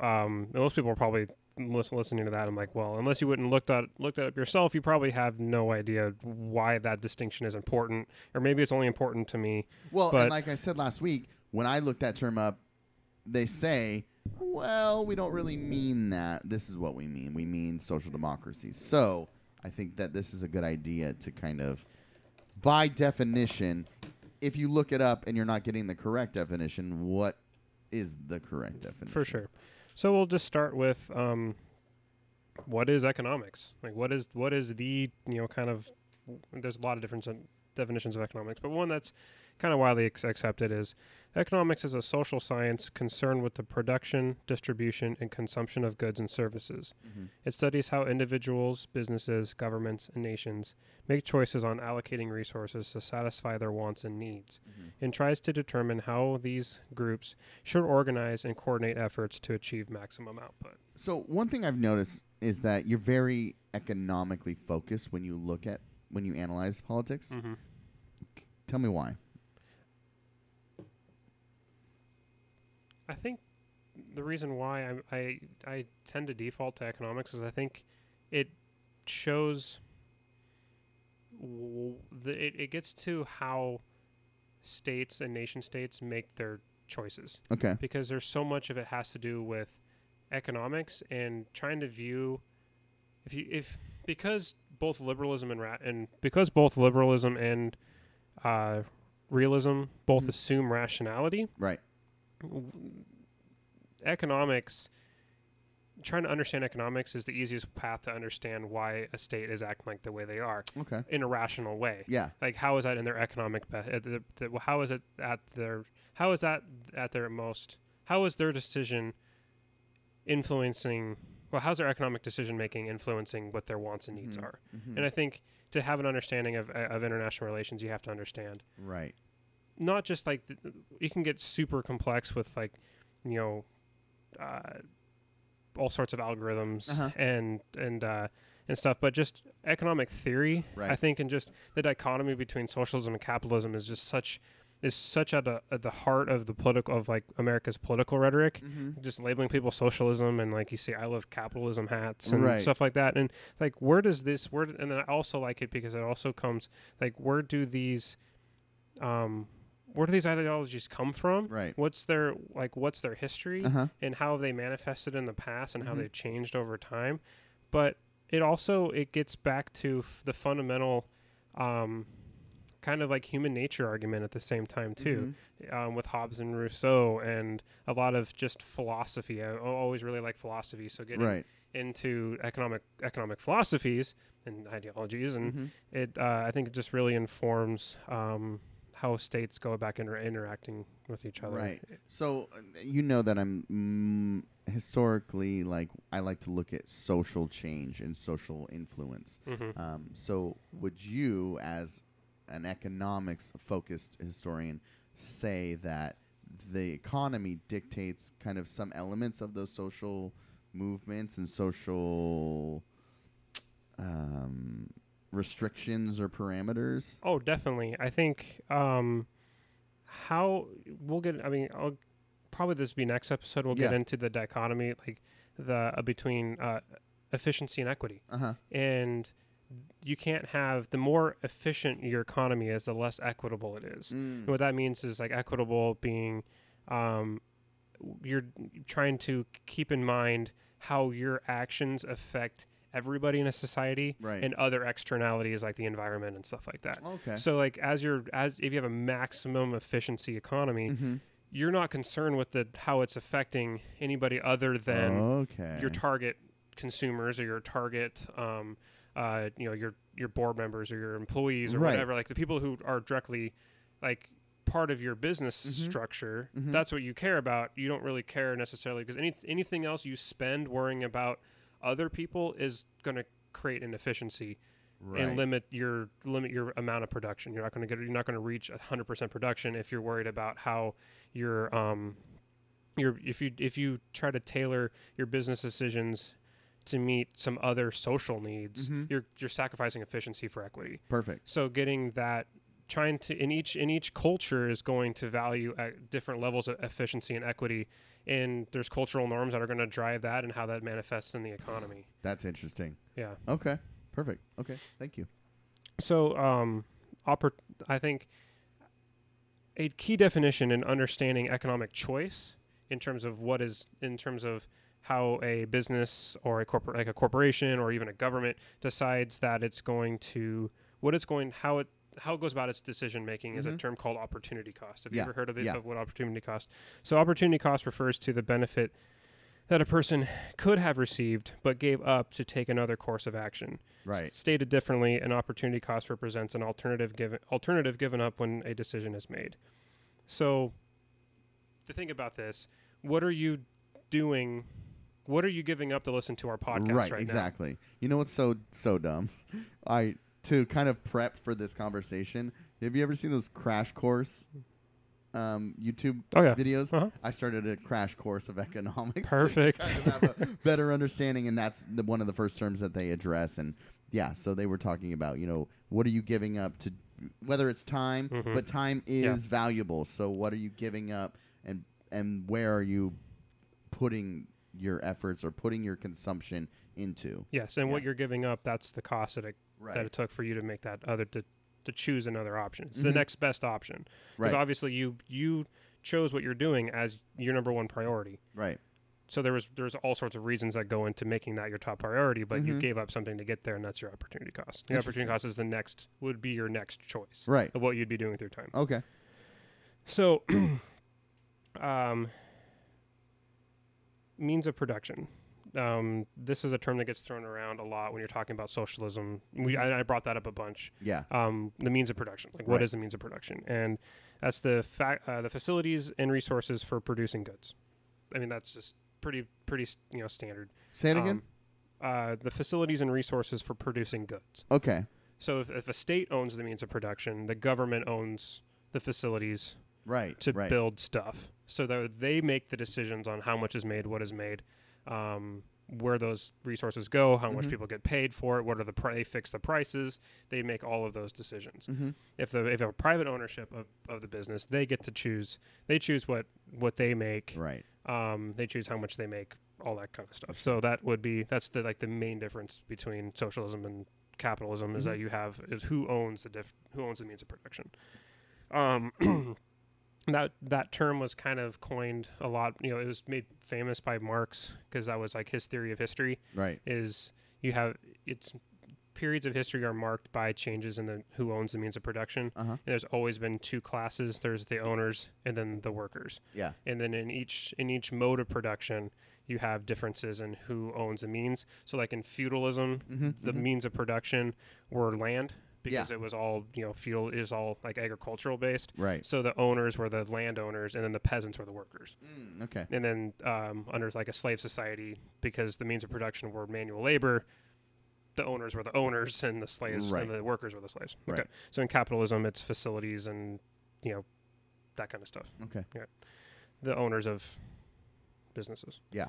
um, most people are probably lis- listening to that. I'm like, well, unless you wouldn't looked at looked at it yourself, you probably have no idea why that distinction is important, or maybe it's only important to me. Well, But- and like I said last week, when I looked that term up, they say, well, we don't really mean that. This is what we mean. We mean social democracy. So I think that this is a good idea to kind of, by definition, if you look it up and you're not getting the correct definition, what is the correct definition? For sure. So we'll just start with um, what is economics? Like what is what is the you know kind of there's a lot of different definitions of economics, but one that's kind of widely accepted is economics is a social science concerned with the production, distribution, and consumption of goods and services. Mhm. It studies how individuals, businesses, governments, and nations make choices on allocating resources to satisfy their wants and needs, Mhm. and tries to determine how these groups should organize and coordinate efforts to achieve maximum output. So one thing I've noticed is that you're very economically focused when you look at when you analyze politics. Mm-hmm. Tell me why. I think the reason why I, I I tend to default to economics is I think it shows w- the, it, it gets to how states and nation states make their choices Okay. because there's so much of it has to do with economics and trying to view if you if because both liberalism and ra- and because both liberalism and uh, realism both Mhm. assume rationality Right. Economics trying to understand economics is the easiest path to understand why a state is acting like the way they are Okay. in a rational way Yeah. like how is that in their economic be- the, the, how is it at their how is that at their most how is their decision influencing well how's their economic decision making influencing what their wants and needs Mhm. are Mhm. and i think to have an understanding of, of international relations you have to understand right. Not just like th- you can get super complex with like you know uh, all sorts of algorithms Uh-huh. and and uh, and stuff, but just economic theory. I think, and just the dichotomy between socialism and capitalism is just such is such at, the at the heart of the political of like America's political rhetoric. Mm-hmm. Just labeling people socialism and like you see, I love capitalism hats and Right. stuff like that. And like, where does this where? And then I also like it because it also comes like where do these um where do these ideologies come from? Right. What's their like what's their history Uh huh. and how have they manifested in the past and how Mhm. they've changed over time? But it also it gets back to f- the fundamental um kind of like human nature argument at the same time too Mm-hmm. um, with Hobbes and Rousseau and a lot of just philosophy. I, always really like philosophy, so getting Right. into economic economic philosophies and ideologies, and Mhm. it uh, I think it just really informs um, how states go back inter- interacting with each other. Right. So uh, you know that I'm mm, historically like I like to look at social change and social influence. hmm Um, so would you, as an economics focused historian, say that the economy dictates kind of some elements of those social movements and social um, restrictions or parameters. Oh, definitely. I think um, how we'll get. I mean, I'll, probably this be next episode. We'll get Yeah. into the dichotomy, like the uh, between uh, efficiency and equity, Uh huh. and you can't have the more efficient your economy is, the less equitable it is. And what that means is like equitable being um, you're trying to keep in mind how your actions affect everybody in a society Right. and other externalities like the environment and stuff like that. Okay. So like as you're as if you have a maximum efficiency economy, mm-hmm. you're not concerned with the how it's affecting anybody other than okay. your target consumers or your target um, uh, you know your your board members or your employees or Right. whatever like the people who are directly like part of your business Mhm. structure Mhm. that's what you care about you don't really care necessarily because any, anything else you spend worrying about other people is going to create inefficiency right. and limit your limit your amount of production. You're not going to get you're not going to reach 100% production if you're worried about how your um your if you if you try to tailor your business decisions to meet some other social needs, Mhm. you're you're sacrificing efficiency for equity. Perfect. So getting that trying to in each in each culture is going to value at different levels of efficiency and equity and there's cultural norms that are going to drive that and how that manifests in the economy. That's interesting. Yeah. Okay. Perfect. Okay. Thank you. So, um, oppor- I think a key definition in understanding economic choice in terms of what is in terms of how a business or a corporate like a corporation or even a government decides that it's going to what it's going how it how it goes about its decision making is a Mhm. term called opportunity cost. Have Yeah, you ever heard of, the, yeah. of what opportunity cost? So opportunity cost refers to the benefit that a person could have received but gave up to take another course of action. Right. S- Stated differently, an opportunity cost represents an alternative given alternative given up when a decision is made. So, to think about this, what are you doing? What are you giving up to listen to our podcast right, right, exactly. You know what's so so dumb? I to kind of prep for this conversation. Have you ever seen those crash course um, YouTube? Oh yeah. videos? Uh-huh. I started a crash course of economics. Perfect. To kind of have a better understanding, and that's the, one of the first terms that they address. And yeah, so they were talking about you know what are you giving up to, whether it's time, Mhm. but time Yeah. is valuable. So what are you giving up, and and where are you putting your efforts or putting your consumption into? Yes, and what you're giving up, that's the cost that it, that it took for you to make that other to, to choose another option. It's the Mhm. next best option. Because Right. obviously you you chose what you're doing as your number one priority. Right. So there was there's all sorts of reasons that go into making that your top priority, but you Mhm. gave up something to get there, and that's your opportunity cost. The opportunity cost is the next would be your next choice Right. of what you'd be doing with your time. Okay. So, um, means of production. Um, this is a term that gets thrown around a lot when you're talking about socialism. We, I, I brought that up a bunch. Yeah. Um, the means of production, like what Right. is the means of production, and that's the fa- uh, the facilities and resources for producing goods. I mean, that's just pretty pretty you know standard. Say it again. Um, uh, the facilities and resources for producing goods. okay. So if, if a state owns the means of production, the government owns the facilities Right. to right. build stuff. So that they make the decisions on how much is made, what is made, um, where those resources go, how much Mhm. people get paid for it, what are the pri- they fix the prices. They make all of those decisions. Mm-hmm. If the if a private ownership of, of the business, they get to choose. They choose what what they make. Right. Um, they choose how much they make, all that kind of stuff. So that would be that's the like the main difference between socialism and capitalism is that Mhm. you have is who owns the diff- who owns the means of production. Um, that that term was kind of coined a lot. You know, it was made famous by Marx because that was like his theory of history. Right. Is you have it's periods of history are marked by changes in the who owns the means of production. Uh huh. And there's always been two classes. There's the owners and then the workers Yeah. and then in each in each mode of production you have differences in who owns the means so like in feudalism Mm-hmm. the means of production were land because Yeah. it was all you know feudal is all like agricultural based Right. so the owners were the landowners and then the peasants were the workers Mm, okay. and then um, under like a slave society because the means of production were manual labor the owners were the owners and the slaves Right. and the workers were the slaves Right. so in capitalism it's facilities and you know that kind of stuff Okay. Yeah. The owners of businesses. Yeah.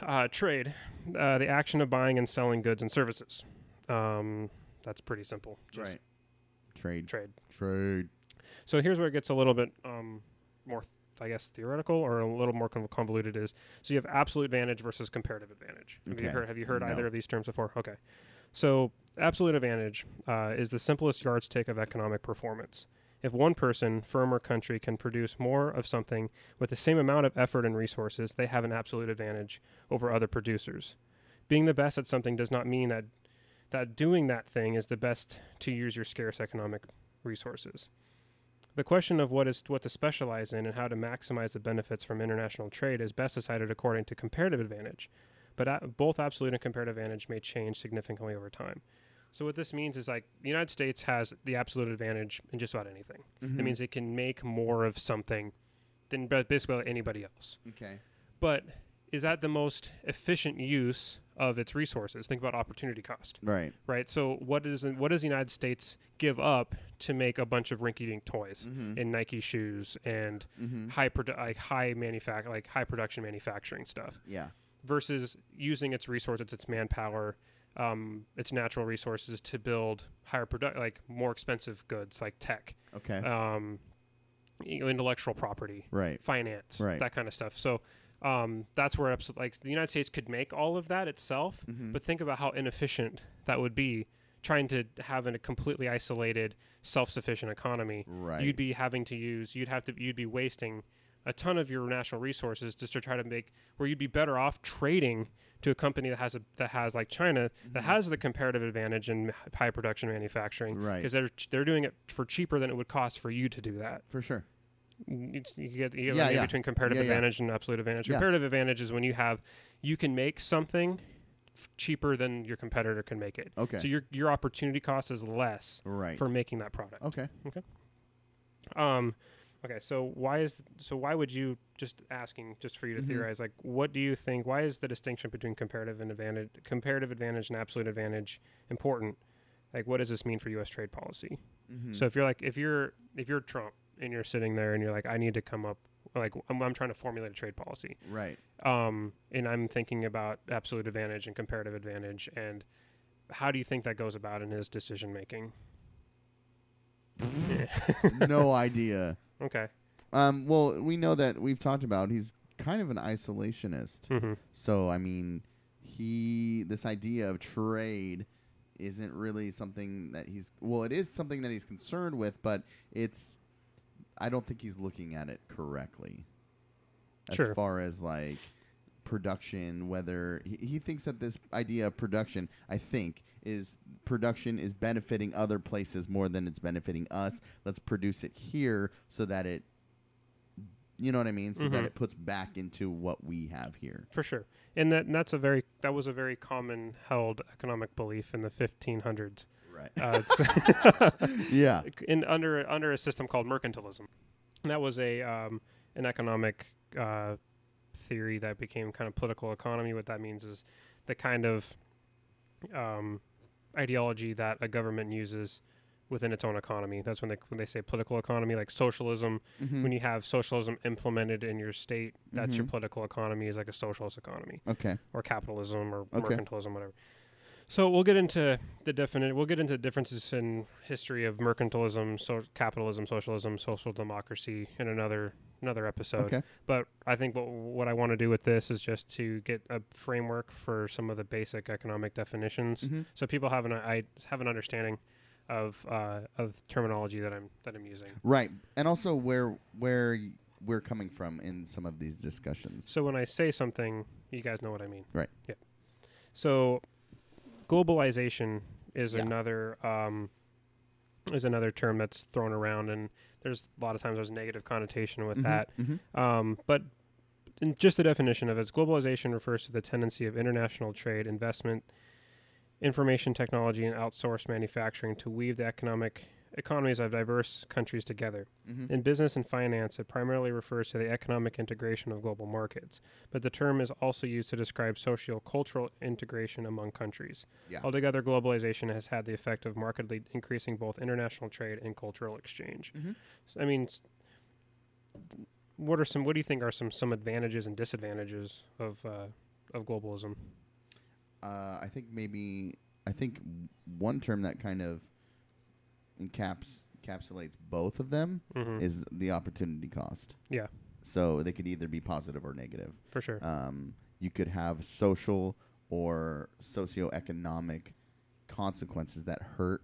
Uh, trade, uh, the action of buying and selling goods and services. Um, that's pretty simple. Just right. Trade. Trade. Trade. So here's where it gets a little bit um, more, I guess, theoretical or a little more con- convoluted. Is so you have absolute advantage versus comparative advantage. Have you Okay. heard? Have you heard No. either of these terms before? Okay. So absolute advantage uh, is the simplest yardstick of economic performance. If one person, firm, or country can produce more of something with the same amount of effort and resources, they have an absolute advantage over other producers. Being the best at something does not mean that that doing that thing is the best to use your scarce economic resources. The question of what is what to specialize in and how to maximize the benefits from international trade is best decided according to comparative advantage, but a- both absolute and comparative advantage may change significantly over time. So what this means is like the United States has the absolute advantage in just about anything. Mm-hmm. It means it can make more of something than basically anybody else. Okay. But is that the most efficient use of its resources? Think about opportunity cost Right. right? So what is what does the United States give up to make a bunch of rinky-dink toys Mm-hmm. and Nike shoes and mm-hmm. high produ- like high manufact like high production manufacturing stuff Yeah. versus using its resources, its manpower, um, its natural resources to build higher product like more expensive goods like tech, Okay. um, you know, intellectual property, right. finance, Right. that kind of stuff. So. Um, that's where abso- like the United States could make all of that itself, Mm-hmm. but think about how inefficient that would be trying to have a completely isolated, self-sufficient economy. right. You'd be having to use, you'd have to, you'd be wasting a ton of your national resources just to try to make where you'd be better off trading to a company that has a that has like China that Mhm. has the comparative advantage in high production manufacturing Right. because they're they're doing it for cheaper than it would cost for you to do that. For sure. You, you get you get Yeah, yeah. between comparative Yeah, advantage and absolute advantage. Comparative advantage is when you have you can make something f- cheaper than your competitor can make it. Okay. So your your opportunity cost is less right. for making that product. okay. Okay. Um, okay, so why is so why would you just asking just for you to Mhm. theorize like what do you think? Why is the distinction between comparative and advantage, comparative advantage and absolute advantage important? Like, what does this mean for U.S. trade policy? Mm-hmm. So if you're like if you're if you're Trump and you're sitting there and you're like I need to come up like I'm, I'm trying to formulate a trade policy, right. um, and I'm thinking about absolute advantage and comparative advantage and how do you think that goes about in his decision making? no idea. Okay. Um. Well, we know that we've talked about he's kind of an isolationist. hmm So I mean, he this idea of trade isn't really something that he's well, it is something that he's concerned with, but it's I don't think he's looking at it correctly. As Sure. far as like production, whether he, he thinks that this idea of production, I think, is production is benefiting other places more than it's benefiting us. Let's produce it here so that it you know what I mean? So that Mhm. it puts back into what we have here. For sure, and that and that's a very that was a very common held economic belief in the 1500s. Right. Uh, it's yeah. in under under a system called mercantilism. And that was a um, an economic uh, theory that became kind of political economy. What that means is the kind of um, ideology that a government uses within its own economy. That's when they when they say political economy, like socialism. Mhm. When you have socialism implemented in your state, that's your Mhm. political economy is like a socialist economy okay. or capitalism or Okay. mercantilism, whatever. So we'll get into the definite. We'll get into differences in history of mercantilism, so capitalism, socialism, social democracy in another another episode. Okay. But I think what what I want to do with this is just to get a framework for some of the basic economic definitions, Mhm. so people have an I have an understanding of uh, of terminology that I'm that I'm using. Right. And also where where we're coming from in some of these discussions. So when I say something, you guys know what I mean. Right. Yeah. So globalization is Yeah. another um, is another term that's thrown around, and there's a lot of times there's negative connotation with Mhm, that. mhm. Um, but in just the definition of it, globalization refers to the tendency of international trade, investment, information technology, and outsourced manufacturing to weave the economic economies of diverse countries together. Mhm. In business and finance, it primarily refers to the economic integration of global markets, but the term is also used to describe social cultural integration among countries. Yeah. Altogether, globalization has had the effect of markedly increasing both international trade and cultural exchange. Mhm. S- I mean, what are some? What do you think are some some advantages and disadvantages of uh, of globalism? Uh, I think maybe I think one term that kind of encaps encapsulates both of them hmm is the opportunity cost. Yeah. So they could either be positive or negative. For sure. Um, you could have social or socioeconomic consequences that hurt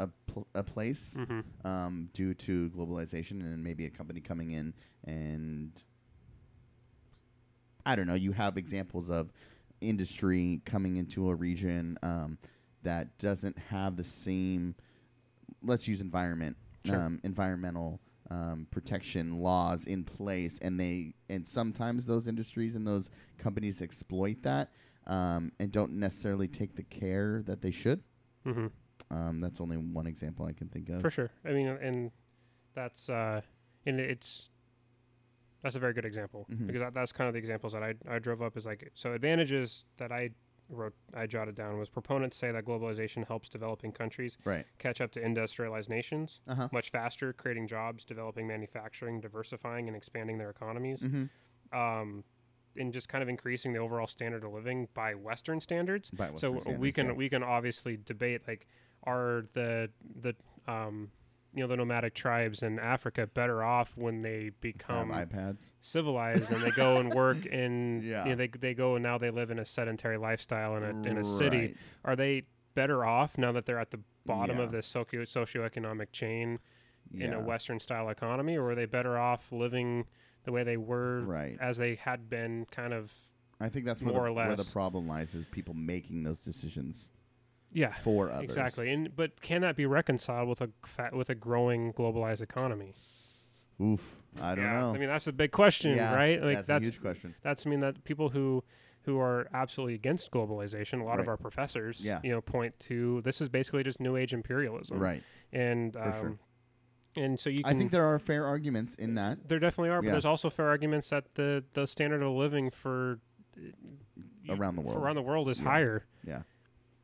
a, pl- a place hmm um, due to globalization and maybe a company coming in and I don't know. You have examples of industry coming into a region um, that doesn't have the same. Let's use environment, Sure. um, environmental um, protection laws in place, and they and sometimes those industries and those companies exploit that um, and don't necessarily take the care that they should. hmm Um, that's only one example I can think of. For sure. I mean, and that's uh, and it's that's a very good example Mhm. because that, that's kind of the examples that I I drove up is like so advantages that I wrote I jotted down was proponents say that globalization helps developing countries Right. catch up to industrialized nations Uh huh. much faster, creating jobs, developing manufacturing, diversifying and expanding their economies. Mm-hmm. Um, and just kind of increasing the overall standard of living by Western standards. By so Western we can yeah. we can obviously debate like are the the um you know the nomadic tribes in Africa better off when they have become iPads. civilized and they go and work in Yeah. you know, they they go and now they live in a sedentary lifestyle in a in a city Right. are they better off now that they're at the bottom of Yeah. the socio socioeconomic chain in a western style economy or are they better off living the way they were Right. as they had been kind of I think that's where, more the, or where the problem lies is people making those decisions yeah for others. Exactly, and but can that be reconciled with a fa- with a growing globalized economy? Oof. I don't Yeah, know. I mean, that's a big question, yeah, right? Like that's, that's a huge question. that's I mean that people who who are absolutely against globalization, a lot of our professors, Yeah. you know, point to this is basically just new age imperialism, Right. And For um, sure. and so you I think there are fair arguments in that. there definitely are, but Yeah. there's also fair arguments that the the standard of living for uh, Around the world. around the world is higher. Yeah.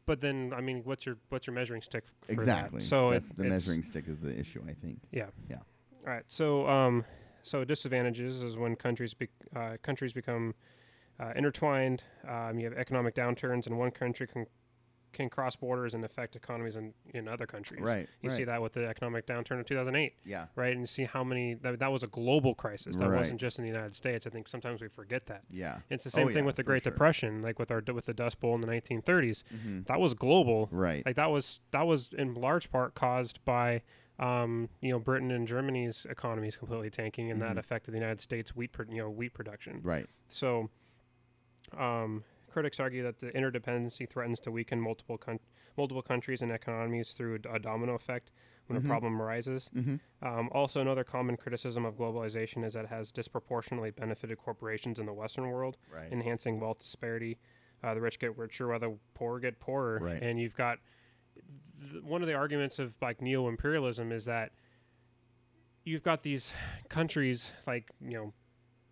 But then, I mean, what's your what's your measuring stick? For Exactly. That? So that's it, the measuring stick is the issue, I think. Yeah. Yeah. All right. So, um, so disadvantages is when countries be, uh, countries become uh, intertwined. Um, you have economic downturns, and one country can can cross borders and affect economies in, in other countries. Right. You right. see that with the economic downturn of 2008, Yeah. right? And you see how many that, that was a global crisis. That Right. wasn't just in the United States. I think sometimes we forget that. Yeah. It's the same Oh, thing yeah, with the Great sure. Depression, like with our with the Dust Bowl in the 1930s. hmm That was global. Right. Like that was that was in large part caused by um, you know Britain and Germany's economies completely tanking, and Mhm. that affected the United States wheat pro- you know wheat production. right. So, um, critics argue that the interdependency threatens to weaken multiple coun- multiple countries and economies through a domino effect when Mhm. a problem arises. hmm Um, also, another common criticism of globalization is that it has disproportionately benefited corporations in the Western world Right. enhancing wealth disparity. Uh, the rich get richer while the poor get poorer. Right. And you've got th- one of the arguments of like neo imperialism is that you've got these countries like you know,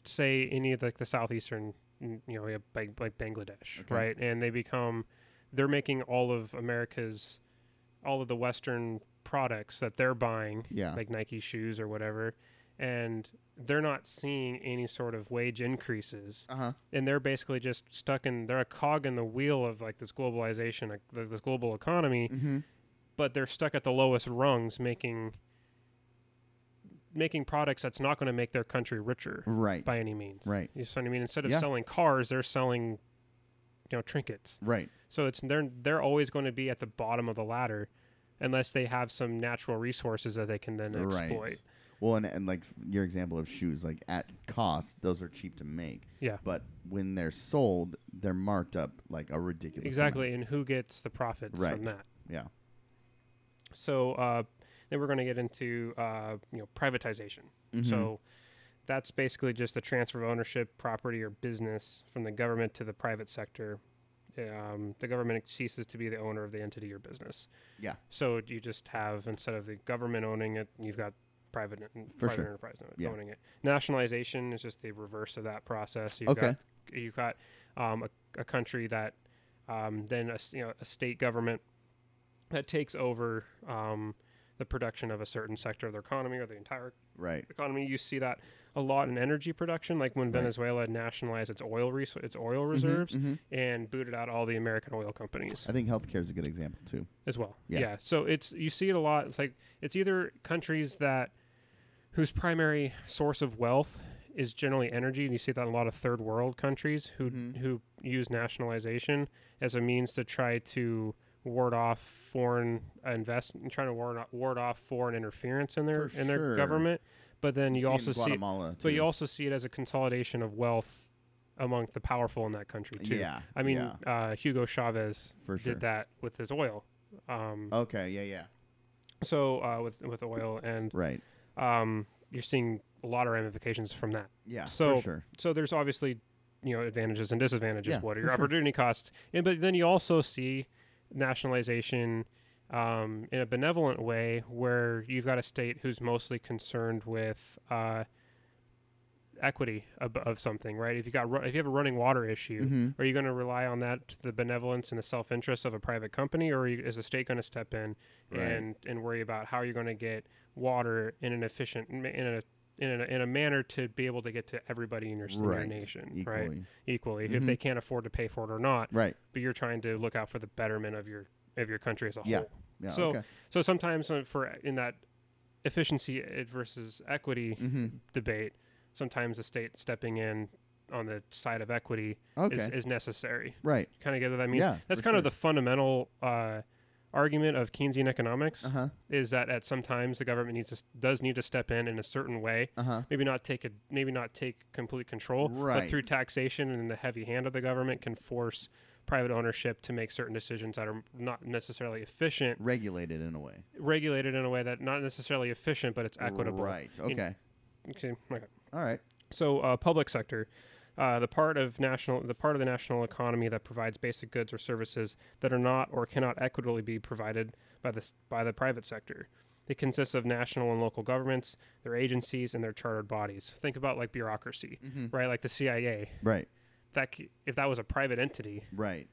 say any of like the southeastern, you know, like, like Bangladesh, Okay. right? And they become they're making all of America's all of the Western products that they're buying yeah. like Nike shoes or whatever, and they're not seeing any sort of wage increases, uh huh. and they're basically just stuck in. They're a cog in the wheel of like this globalization, like this global economy, hmm but they're stuck at the lowest rungs, making making products that's not going to make their country richer Right. by any means. Right. You see what I mean? Instead of Yeah. selling cars, they're selling, you know, trinkets. Right. So it's they're they're always going to be at the bottom of the ladder, unless they have some natural resources that they can then exploit. Well, and, and like your example of shoes, like at cost, those are cheap to make. Yeah. But when they're sold, they're marked up like a ridiculous. Exactly, and who gets the profits Right. from that? Yeah. So uh, then we're going to get into uh, you know privatization. Mhm. So that's basically just a transfer of ownership, property, or business from the government to the private sector. Um, the government ceases to be the owner of the entity or business. Yeah. So you just have instead of the government owning it, you've got private For private sure. enterprise Yeah. owning it. Nationalization is just the reverse of that process. You've Okay. got you've got um, a, a country that um, then a, you know a state government that takes over um, the production of a certain sector of the economy or the entire Right. economy. You see that a lot in energy production, like when Right. Venezuela nationalized its oil res- its oil reserves Mhm, mhm. and booted out all the American oil companies I think healthcare is a good example too. as well. Yeah. Yeah. So it's you see it a lot. It's like it's either countries that whose primary source of wealth is generally energy, and you see that in a lot of third world countries who Mhm. who use nationalization as a means to try to ward off foreign invest, trying to ward off, ward off foreign interference in their For in their sure. government. But then you, see also see, it, but you also see it as a consolidation of wealth among the powerful in that country too. Yeah. I mean, yeah, uh, Hugo Chavez sure. did that with his oil. Um, Okay. Yeah. Yeah. so uh, with with oil, and Right. um, you're seeing a lot of ramifications from that. Yeah. So- for sure. So there's obviously you know advantages and disadvantages. Yeah, what are your sure. opportunity costs? And but then you also see nationalization um, in a benevolent way, where you've got a state who's mostly concerned with uh, equity of, of something, right? If you got ru- if you have a running water issue, Mhm. are you going to rely on that to the benevolence and the self interest of a private company, or you, is the state going to step in Right. and and worry about how you're going to get water in an efficient in a in a, in a manner to be able to get to everybody in your, in your nation, Equally. right? Equally, if Mhm. they can't afford to pay for it or not, Right. but you're trying to look out for the betterment of your of your country as a Yeah. whole. Yeah. So- okay. So sometimes uh, for in that efficiency uh, versus equity hmm debate, sometimes the state stepping in on the side of equity Okay. is, is necessary. right. Kind of get what that means. Yeah. That's kind of the fundamental uh, argument of Keynesian economics Uh huh. is that at sometimes the government needs to, does need to step in in a certain way. Uh huh. Maybe not take a maybe not take complete control, but through taxation and the heavy hand of the government can force private ownership to make certain decisions that are not necessarily efficient, Regulated in a way. regulated in a way that not necessarily efficient, but it's equitable. Right. Okay. Okay. okay. All right. So, uh, public sector, uh, the part of national, the part of the national economy that provides basic goods or services that are not or cannot equitably be provided by the by the private sector. It consists of national and local governments, their agencies, and their chartered bodies. Think about like bureaucracy, Mm-hmm. right? Like the CIA. Right. That if that was a private entity, Right.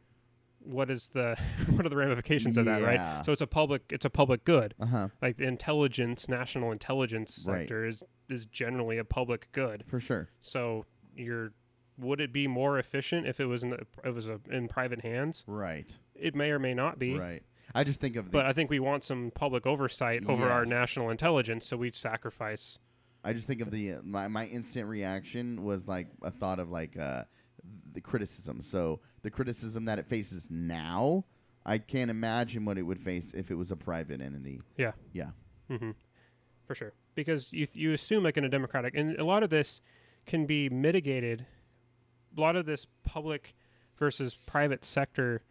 what is the what are the ramifications of that, right? So it's a public it's a public good. Uh huh. Like the intelligence, national intelligence Right. sector is is generally a public good. For sure. So you're would it be more efficient if it was in it was a, in private hands? Right. It may or may not be. Right. I just think of the. But I think we want some public oversight over our national intelligence, so we sacrifice. I just think of the uh, my my instant reaction was like a thought of like uh the criticism. So the criticism that it faces now, I can't imagine what it would face if it was a private entity. Yeah. Yeah. hmm For sure, because you you assume like in a democratic, and a lot of this can be mitigated. A lot of this public versus private sector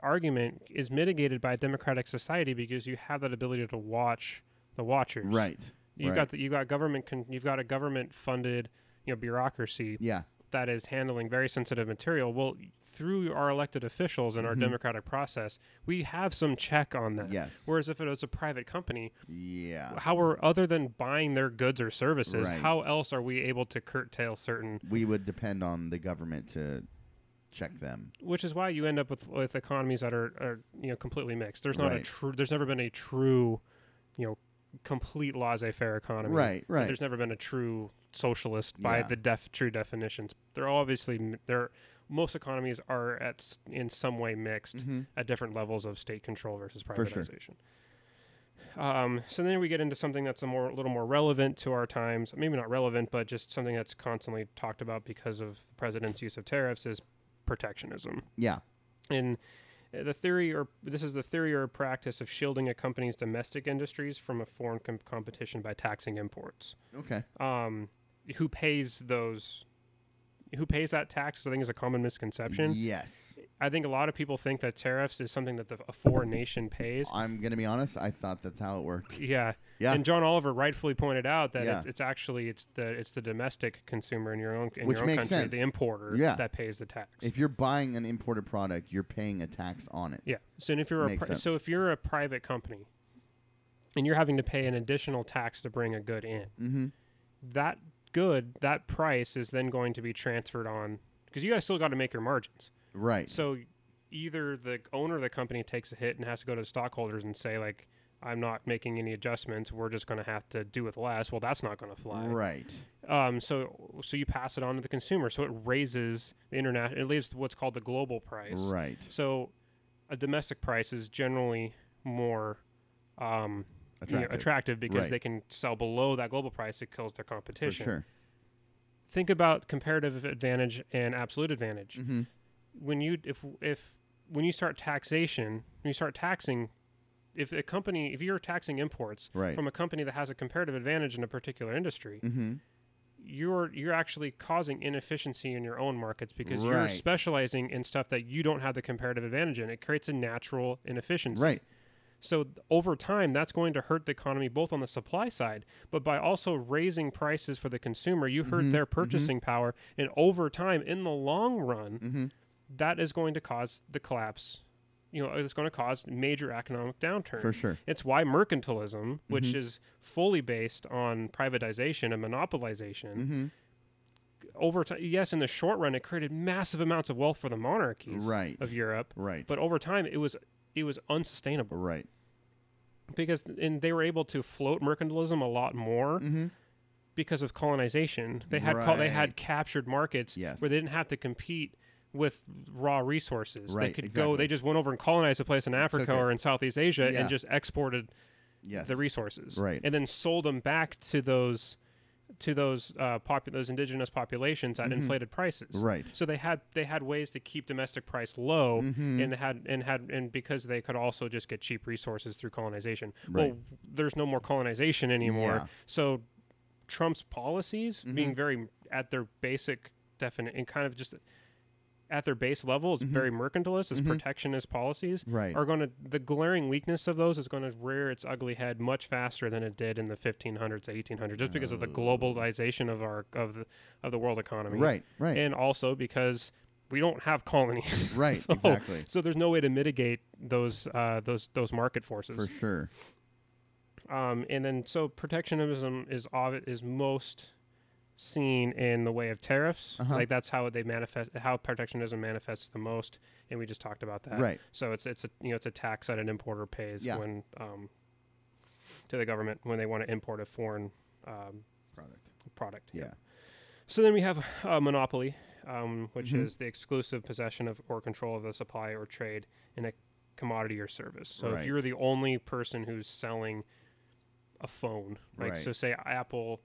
argument is mitigated by a democratic society because you have that ability to watch the watchers. Right. You Right. got the, you got government con- you've got a government funded you know bureaucracy Yeah. That is handling very sensitive material. Well, through our elected officials and our Mhm. democratic process, we have some check on that. Yes. Whereas if it was a private company, Yeah. how are other than buying their goods or services, Right. how else are we able to curtail certain? We would depend on the government to check them. Which is why you end up with with economies that are, are you know completely mixed. There's not a true. There's never been a true, you know, complete laissez-faire economy. Right. Right. There's never been a true socialist by Yeah. the def true definitions. They're obviously they're most economies are at in some way mixed hmm at different levels of state control versus sure. privatization. Um, so then we get into something that's a more a little more relevant to our times. Maybe not relevant, but just something that's constantly talked about because of the president's use of tariffs is protectionism. Yeah. And uh, the theory, or this is the theory or practice of shielding a company's domestic industries from a foreign com- competition by taxing imports. Okay. Um, who pays those? Who pays that tax? I think is a common misconception. Yes. I think a lot of people think that tariffs is something that the, a foreign nation pays. I'm gonna be honest. I thought that's how it worked. Yeah. Yeah. And John Oliver rightfully pointed out that Yeah. it's, it's actually it's the it's the domestic consumer in your own in Which your own makes country, sense. the importer Yeah. that pays the tax. If you're buying an imported product, you're paying a tax on it. Yeah. So if you're a pri- so if you're a private company and you're having to pay an additional tax to bring a good in, Mm-hmm. that good that price is then going to be transferred on because you guys still got to make your margins. Right. So either the owner of the company takes a hit and has to go to the stockholders and say like I'm not making any adjustments. We're just going to have to do with less. Well, that's not going to fly. Right. Um, so so you pass it on to the consumer. So it raises the internet. It leaves what's called the global price. Right. So a domestic price is generally more um, you know, Attractive. attractive because Right. they can sell below that global price. It kills their For competition. sure. Think about comparative advantage and absolute advantage. Mm-hmm. When you if if when you start taxation, when you start taxing, if a company if you're taxing imports Right. from a company that has a comparative advantage in a particular industry, Mm-hmm. you're you're actually causing inefficiency in your own markets because you're specializing in stuff that you don't have the comparative advantage in. It creates a natural inefficiency. Right. So over time, that's going to hurt the economy both on the supply side, but by also raising prices for the consumer, you hurt Mhm, their mhm. purchasing power, and over time, in the long run, Mm-hmm. that is going to cause the collapse. You know, it's going to cause major economic downturn. For sure. It's why mercantilism, which Mhm. is fully based on privatization and monopolization, Mm-hmm. over time, yes, in the short run, it created massive amounts of wealth for the monarchies Right. of Europe, Right. but over time, it was it was unsustainable right. because and they were able to float mercantilism a lot more Mm-hmm. because of colonization. They had col- they had captured markets Yes. where they didn't have to compete with raw resources. they Right, could go. They just went over and colonized a place in Africa or in Southeast Asia Yeah. and just exported Yes. the resources, Right. and then sold them back to those to those uh, popu- those indigenous populations at Mhm. inflated prices. Right. So they had they had ways to keep domestic price low, Mhm. and had and had and because they could also just get cheap resources through colonization. Right. Well, there's no more colonization anymore. Yeah. So Trump's policies being Mhm. very at their basic definite and kind of just at their base level is Mhm. very mercantilist, is Mhm. protectionist policies Right. are going to the glaring weakness of those is going to rear its ugly head much faster than it did in the 1500s 1800s just because of the Oh. globalization of our of the of the world economy Right. Right. and also because we don't have colonies right. so, exactly. so there's no way to mitigate those uh, those those market forces For sure. um, and then so protectionism is of is most seen in the way of tariffs. Uh-huh. Like that's how they manifest, how protectionism manifests the most, and we just talked about that. Right. So it's it's a you know it's a tax that an importer pays Yeah. when um, to the government when they want to import a foreign um, Product. product. Yeah. So then we have a monopoly, um, which Mhm. is the exclusive possession of or control of the supply or trade in a commodity or service. So if you're the only person who's selling a phone, like Right. so say Apple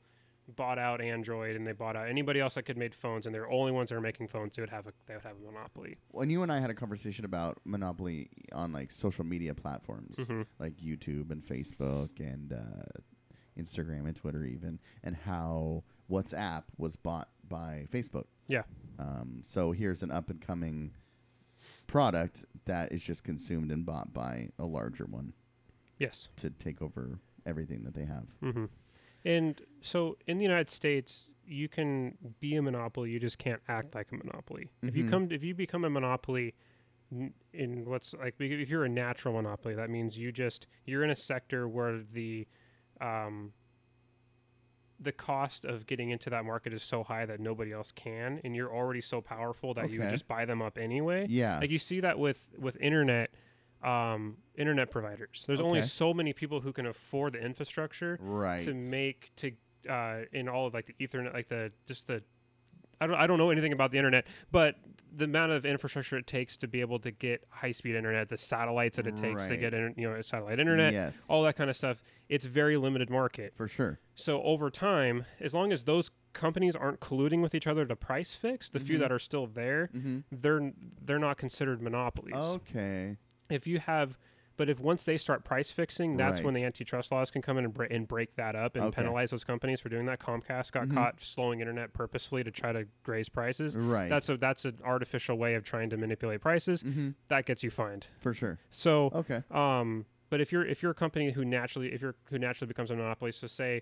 bought out Android and they bought out anybody else that could make phones and they're the only ones that are making phones, they would have a they would have a monopoly. When you and I had a conversation about monopoly on like social media platforms, Mhm. like YouTube and Facebook and uh, Instagram and Twitter, even, and how WhatsApp was bought by Facebook. Yeah. Um, so here's an up and coming product that is just consumed and bought by a larger one Yes. to take over everything that they have. hmm And so in the United States, you can be a monopoly. You just can't act like a monopoly. If you Mhm. come, if you become a monopoly in what's like, if you're a natural monopoly, that means you just you're in a sector where the um, the cost of getting into that market is so high that nobody else can, and you're already so powerful that you just buy them up anyway. Yeah. Like you see that with with internet um, internet providers. There's only so many people who can afford the infrastructure right. to make to uh, in all of like the Ethernet, like the just the I don't I don't know anything about the internet, but the amount of infrastructure it takes to be able to get high speed internet, the satellites that it takes to get inter- you know satellite internet, Yes. all that kind of stuff. It's very limited market. for sure. So over time, as long as those companies aren't colluding with each other to price fix, the few Mhm. that are still there, Mm-hmm. they're they're not considered monopolies Okay. If you have but if once they start price fixing that's when the antitrust laws can come in and, bre- and break that up and Okay. penalize those companies for doing that comcast got Mhm. caught slowing internet purposefully to try to raise prices Right. that's a that's an artificial way of trying to manipulate prices mm-hmm. that gets you fined for sure. so Okay. um but if you're if you're a company who naturally if you're who naturally becomes a monopoly so say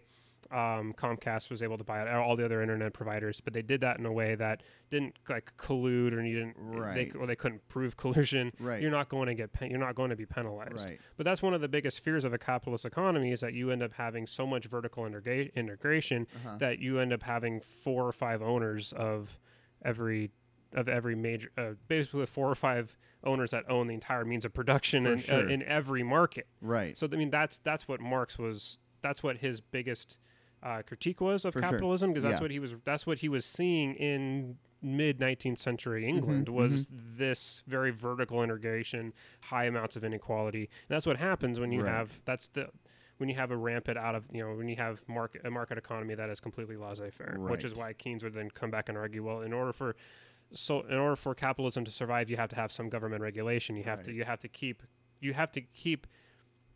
um, Comcast was able to buy out all the other internet providers, but they did that in a way that didn't like collude, or you didn't, they, Right. or they couldn't prove collusion. Right. You're not going to get, pen- you're not going to be penalized. Right. But that's one of the biggest fears of a capitalist economy is that you end up having so much vertical integra- integration Uh-huh. that you end up having four or five owners of every of every major, uh, basically four or five owners that own the entire means of production in, sure. uh, in every market. Right. So I mean, that's that's what Marx was. That's what his biggest uh, critique was of For capitalism, because that's Yeah. what he was. That's what he was seeing in mid 19th century Mm-hmm, England was this very vertical integration, high amounts of inequality. And that's what happens when you Right. have that's the when you have a rampant out of you know when you have market a market economy that is completely laissez-faire, which is why Keynes would then come back and argue, well, in order for so in order for capitalism to survive, you have to have some government regulation. You have to you have to keep you have to keep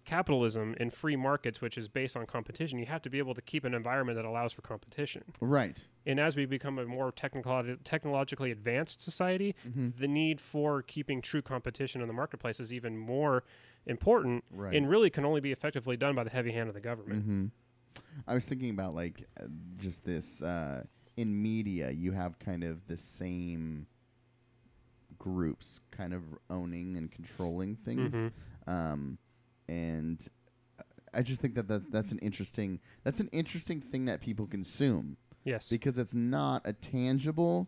capitalism in free markets, which is based on competition. You have to be able to keep an environment that allows for competition. right. And as we become a more technical, technologically advanced society, Mm-hmm. the need for keeping true competition in the marketplace is even more important Right. and really can only be effectively done by the heavy hand of the government. hmm I was thinking about like uh, just this uh, in media. You have kind of the same groups kind of owning and controlling things, Mhm. um, and I just think that, that that's an interesting that's an interesting thing that people consume Yes. because it's not a tangible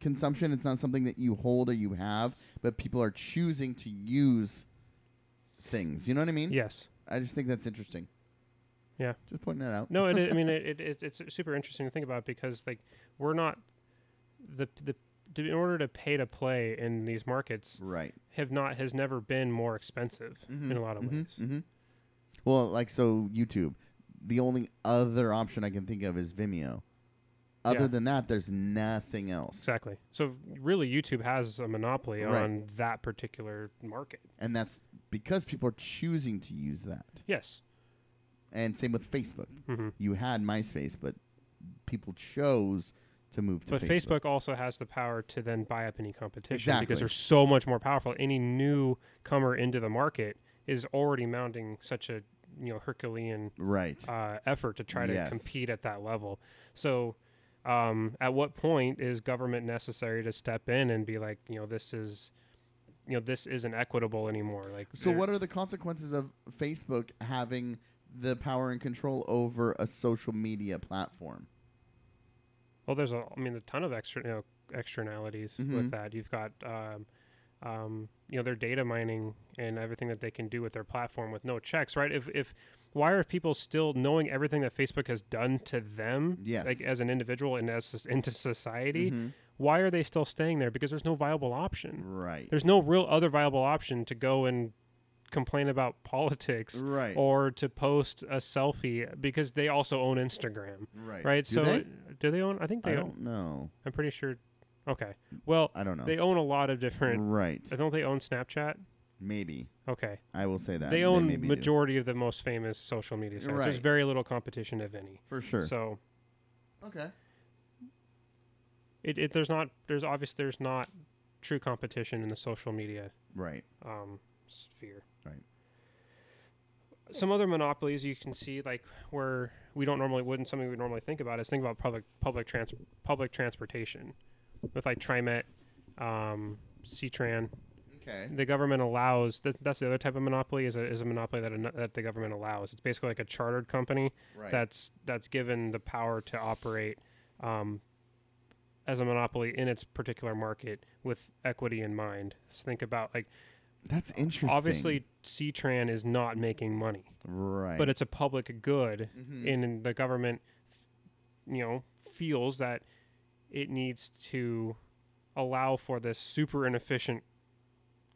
consumption. It's not something that you hold or you have, but people are choosing to use things. You know what I mean? yes. I just think that's interesting. Yeah. Just pointing that out. No, it, I mean it, it, it, it's super interesting to think about because like we're not the the to, in order to pay to play in these markets Right. have not has never been more expensive in a lot of ways. hmm Well, like so, YouTube. The only other option I can think of is Vimeo. Other Yeah. than that, there's nothing else. Exactly. So really, YouTube has a monopoly Right. on that particular market. And that's because people are choosing to use that. Yes. And same with Facebook. hmm You had MySpace, but people chose to move to But Facebook. Facebook also has the power to then buy up any competition Exactly. because they're so much more powerful. Any newcomer into the market is already mounting such a you know Herculean Right. uh, effort to try to Yes. compete at that level. So, um, at what point is government necessary to step in and be like, you know, this is, you know, this isn't equitable anymore? Like, so, what are the consequences of Facebook having the power and control over a social media platform? Well, there's a, I mean, a ton of extra, you know, externalities Mhm. with that. You've got, um, um, you know, their data mining and everything that they can do with their platform with no checks, right? If, if, why are people still knowing everything that Facebook has done to them, Yes. like as an individual and as into society? Mhm. Why are they still staying there? Because there's no viable option. Right. There's no real other viable option to go and complain about politics right. or to post a selfie because they also own Instagram, right. right? Do so they? do they own? I think they. own, don't know. I'm pretty sure. Okay. Well, I don't know. they own a lot of different. right. I Don't they own Snapchat? Maybe. Okay. I will say that. they own maybe do. majority of the most famous social media sites. There's very little competition, if any. For sure. So okay. it, it there's not there's obvious there's not true competition in the social media Right. um, sphere. Right. Some other monopolies you can see, like where we don't normally wouldn't something we normally think about is think about public public trans public transportation, with like TriMet, um, CTran. Okay. The government allows that, that's the other type of monopoly is a, is a monopoly that a, that the government allows. It's basically like a chartered company Right. that's that's given the power to operate um, as a monopoly in its particular market with equity in mind. So think about like That's interesting. obviously CTran is not making money, Right. but it's a public good, Mhm. and the government, you know, feels that it needs to allow for this super inefficient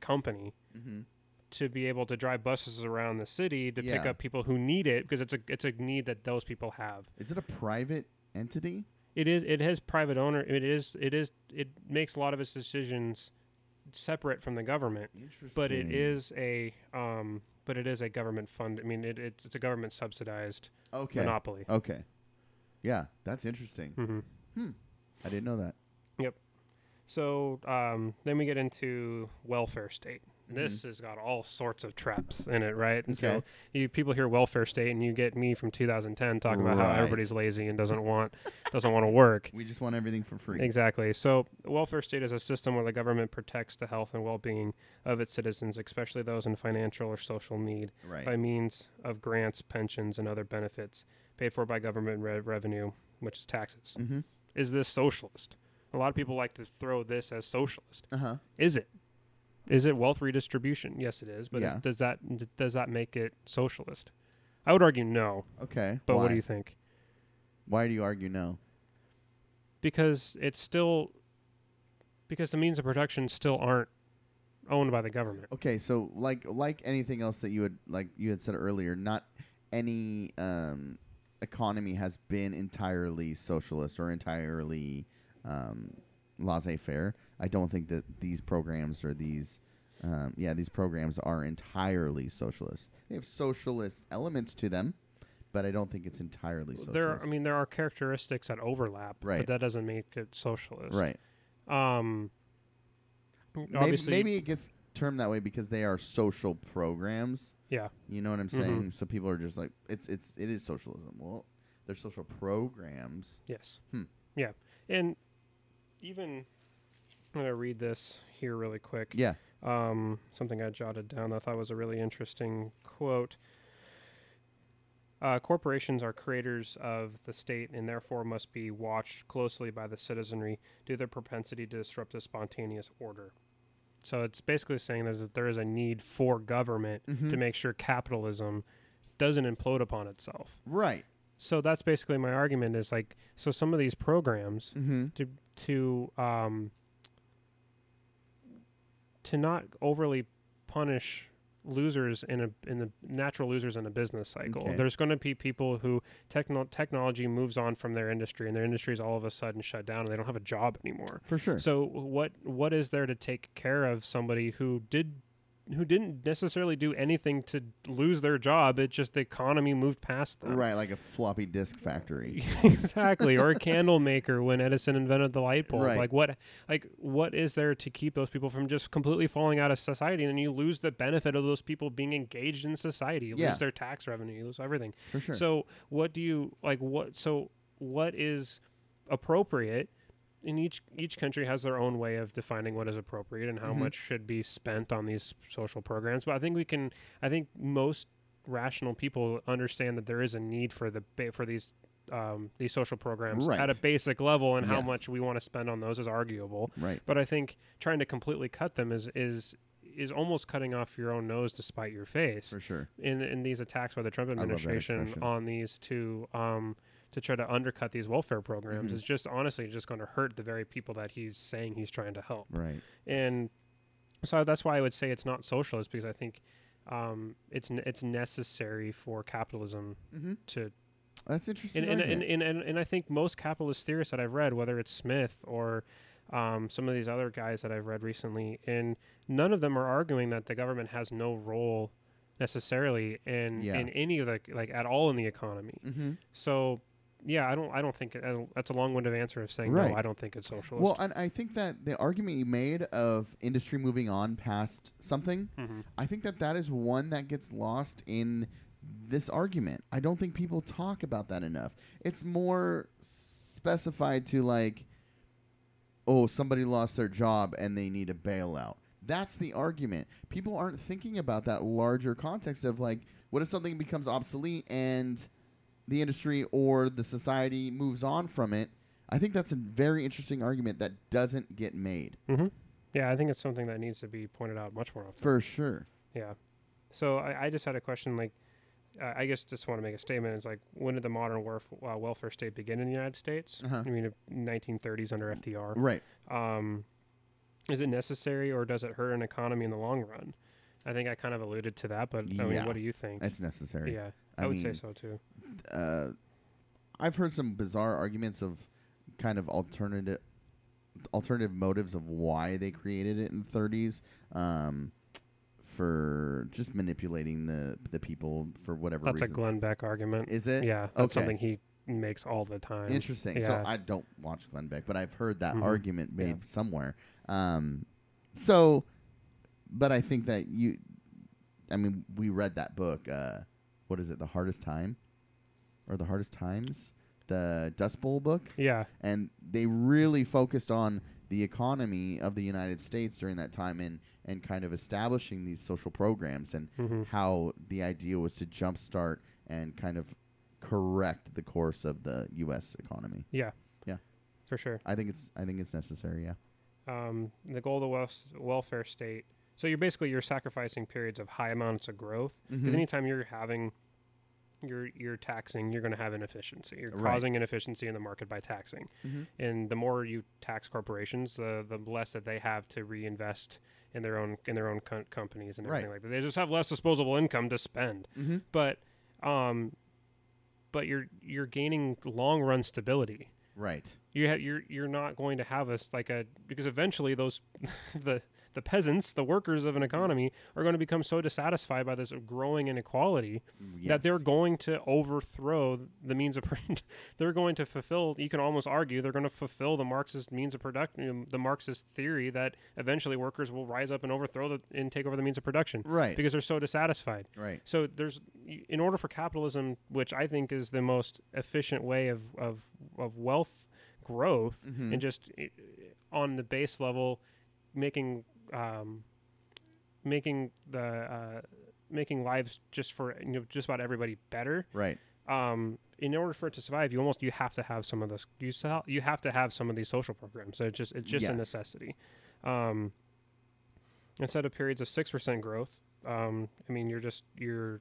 company Mhm. to be able to drive buses around the city to pick up people who need it because it's a it's a need that those people have. Is it a private entity? It is it has private owner. It is it is it makes a lot of its decisions separate from the government, Interesting. but it is a um but it is a government fund. I mean it, it's it's a government subsidized okay. monopoly. Okay. Yeah, that's interesting. hmm I didn't know that. Yep. So um, then we get into welfare state. This has got all sorts of traps in it, right? And So Mm-hmm. You people hear welfare state, and you get me from 2010 talking about how everybody's lazy and doesn't want doesn't want to work. We just want everything for free. Exactly. So, welfare state is a system where the government protects the health and well-being of its citizens, especially those in financial or social need, Right. by means of grants, pensions, and other benefits paid for by government re- revenue, which is taxes. mm-hmm. Is this socialist? A lot of people like to throw this as socialist. Uh huh. Is it? Is it wealth redistribution? Yes, it is. But Yeah. does that does that make it socialist? I would argue no. Okay. But Why? what do you think? Why do you argue no? Because it's still because the means of production still aren't owned by the government. Okay, so like like anything else that you had like you had said earlier, not any um, economy has been entirely socialist or entirely um, laissez-faire. I don't think that these programs or these um, yeah these programs are entirely socialist. They have socialist elements to them, but I don't think it's entirely socialist. There, are, I mean, there are characteristics that overlap, Right. but that doesn't make it socialist. right? Um. Maybe, maybe it gets termed that way because they are social programs. yeah. You know what I'm Mhm. saying? So people are just like, it's it's it is socialism. Well, they're social programs. Yes. Hmm. Yeah. And even I'm gonna read this here really quick. Yeah. um, something I jotted down that I thought was a really interesting quote. Uh, corporations are creators of the state and therefore must be watched closely by the citizenry due to their propensity to disrupt the spontaneous order. So it's basically saying there's that there is a need for government Mm-hmm. to make sure capitalism doesn't implode upon itself. Right. So that's basically my argument is like so some of these programs Mm-hmm. to to um to not overly punish losers in a in the natural losers in a business cycle. Okay. There's going to be people who techno- technology moves on from their industry and their industry is all of a sudden shut down and they don't have a job anymore. For sure. So what what is there to take care of somebody who did who didn't necessarily do anything to lose their job? It just the economy moved past them. right, like a floppy disk factory. exactly or a candle maker when edison invented the light bulb Right. like what like what is there to keep those people from just completely falling out of society and then you lose the benefit of those people being engaged in society you Yeah. lose their tax revenue you lose everything For sure. so what do you like what so what is appropriate and each each country has their own way of defining what is appropriate and how Mhm. much should be spent on these social programs but i think we can i think most rational people understand that there is a need for the ba- for these um, these social programs at a basic level and how much we want to spend on those is arguable right. but i think trying to completely cut them is is is almost cutting off your own nose to spite your face For sure. in in these attacks by the Trump administration on these two um, to try to undercut these welfare programs Mhm. is just honestly just going to hurt the very people that he's saying he's trying to help. Right. And so that's why I would say it's not socialist because I think um, it's n- it's necessary for capitalism Mm-hmm. to That's interesting. and and, and, and, and, and I think most capitalist theorists that I've read, whether it's Smith or um, some of these other guys that I've read recently, and none of them are arguing that the government has no role necessarily in Yeah. in any of the like at all in the economy. mm-hmm. So yeah, I don't I don't think it, I don't- that's a long-winded answer of saying Right. no. I don't think it's socialist. Well, and I think that the argument you made of industry moving on past something, hmm I think that that is one that gets lost in this argument. I don't think people talk about that enough. It's more specified to like, oh, somebody lost their job and they need a bailout. That's the argument. People aren't thinking about that larger context of like, what if something becomes obsolete and the industry or the society moves on from it? I think that's a very interesting argument that doesn't get made hmm Yeah, I think it's something that needs to be pointed out much more often. for sure. Yeah. So I, I just had a question. Like, uh, I guess just want to make a statement. It's like, when did the modern warf- uh, welfare state begin in the United States? Uh-huh. I mean, uh, 1930s under FDR. Right. Um, is it necessary or does it hurt an economy in the long run? I think I kind of alluded to that, but I mean, what do you think? It's necessary. yeah, I, I would say so too. uh, I've heard some bizarre arguments of kind of alternative alternative motives of why they created it in the 30s um, for just manipulating the the people for whatever That's a reason. Glenn Beck argument. Is it? yeah, that's Okay. something he makes all the time. Interesting. Yeah. So I don't watch Glenn Beck, but I've heard that Mhm. argument made Yeah. somewhere. Um, so, but I think that you, I mean, we read that book. Uh, what is it? The hardest time, or the hardest times? The Dust Bowl book, Yeah, and they really focused on the economy of the United States during that time, and and kind of establishing these social programs and hmm how the idea was to jumpstart and kind of correct the course of the U.S. economy. yeah, Yeah. for sure. I think it's I think it's necessary. Yeah. Um, the goal of the wel- welfare state. So you're basically you're sacrificing periods of high amounts of growth because Mhm. anytime you're having you're you're taxing, you're going to have inefficiency. You're Right. causing inefficiency in the market by taxing, Mhm. and the more you tax corporations, the the less that they have to reinvest in their own in their own co- companies and Right. everything like that. They just have less disposable income to spend. Mhm. But um, but you're you're gaining long run stability. Right. You ha- you're you're not going to have us like a because eventually those the the peasants, the workers of an mm-hmm. economy, are going to become so dissatisfied by this growing inequality mm, that they're going to overthrow the means of they're going to fulfill you can almost argue they're going to fulfill the marxist means of production the marxist theory that eventually workers will rise up and overthrow the, and take over the means of production Right. because they're so dissatisfied right. so there's in order for capitalism which i think is the most efficient way of of, of wealth growth Mhm. and just eh, on the base level making um, making the uh, making lives just for you know just about everybody better. Right. um, in order for it to survive you almost you have to have some of this you sell, you have to have some of these social programs. So it's just it's just a necessity. Um, instead of periods of 6% growth um, i mean you're just you're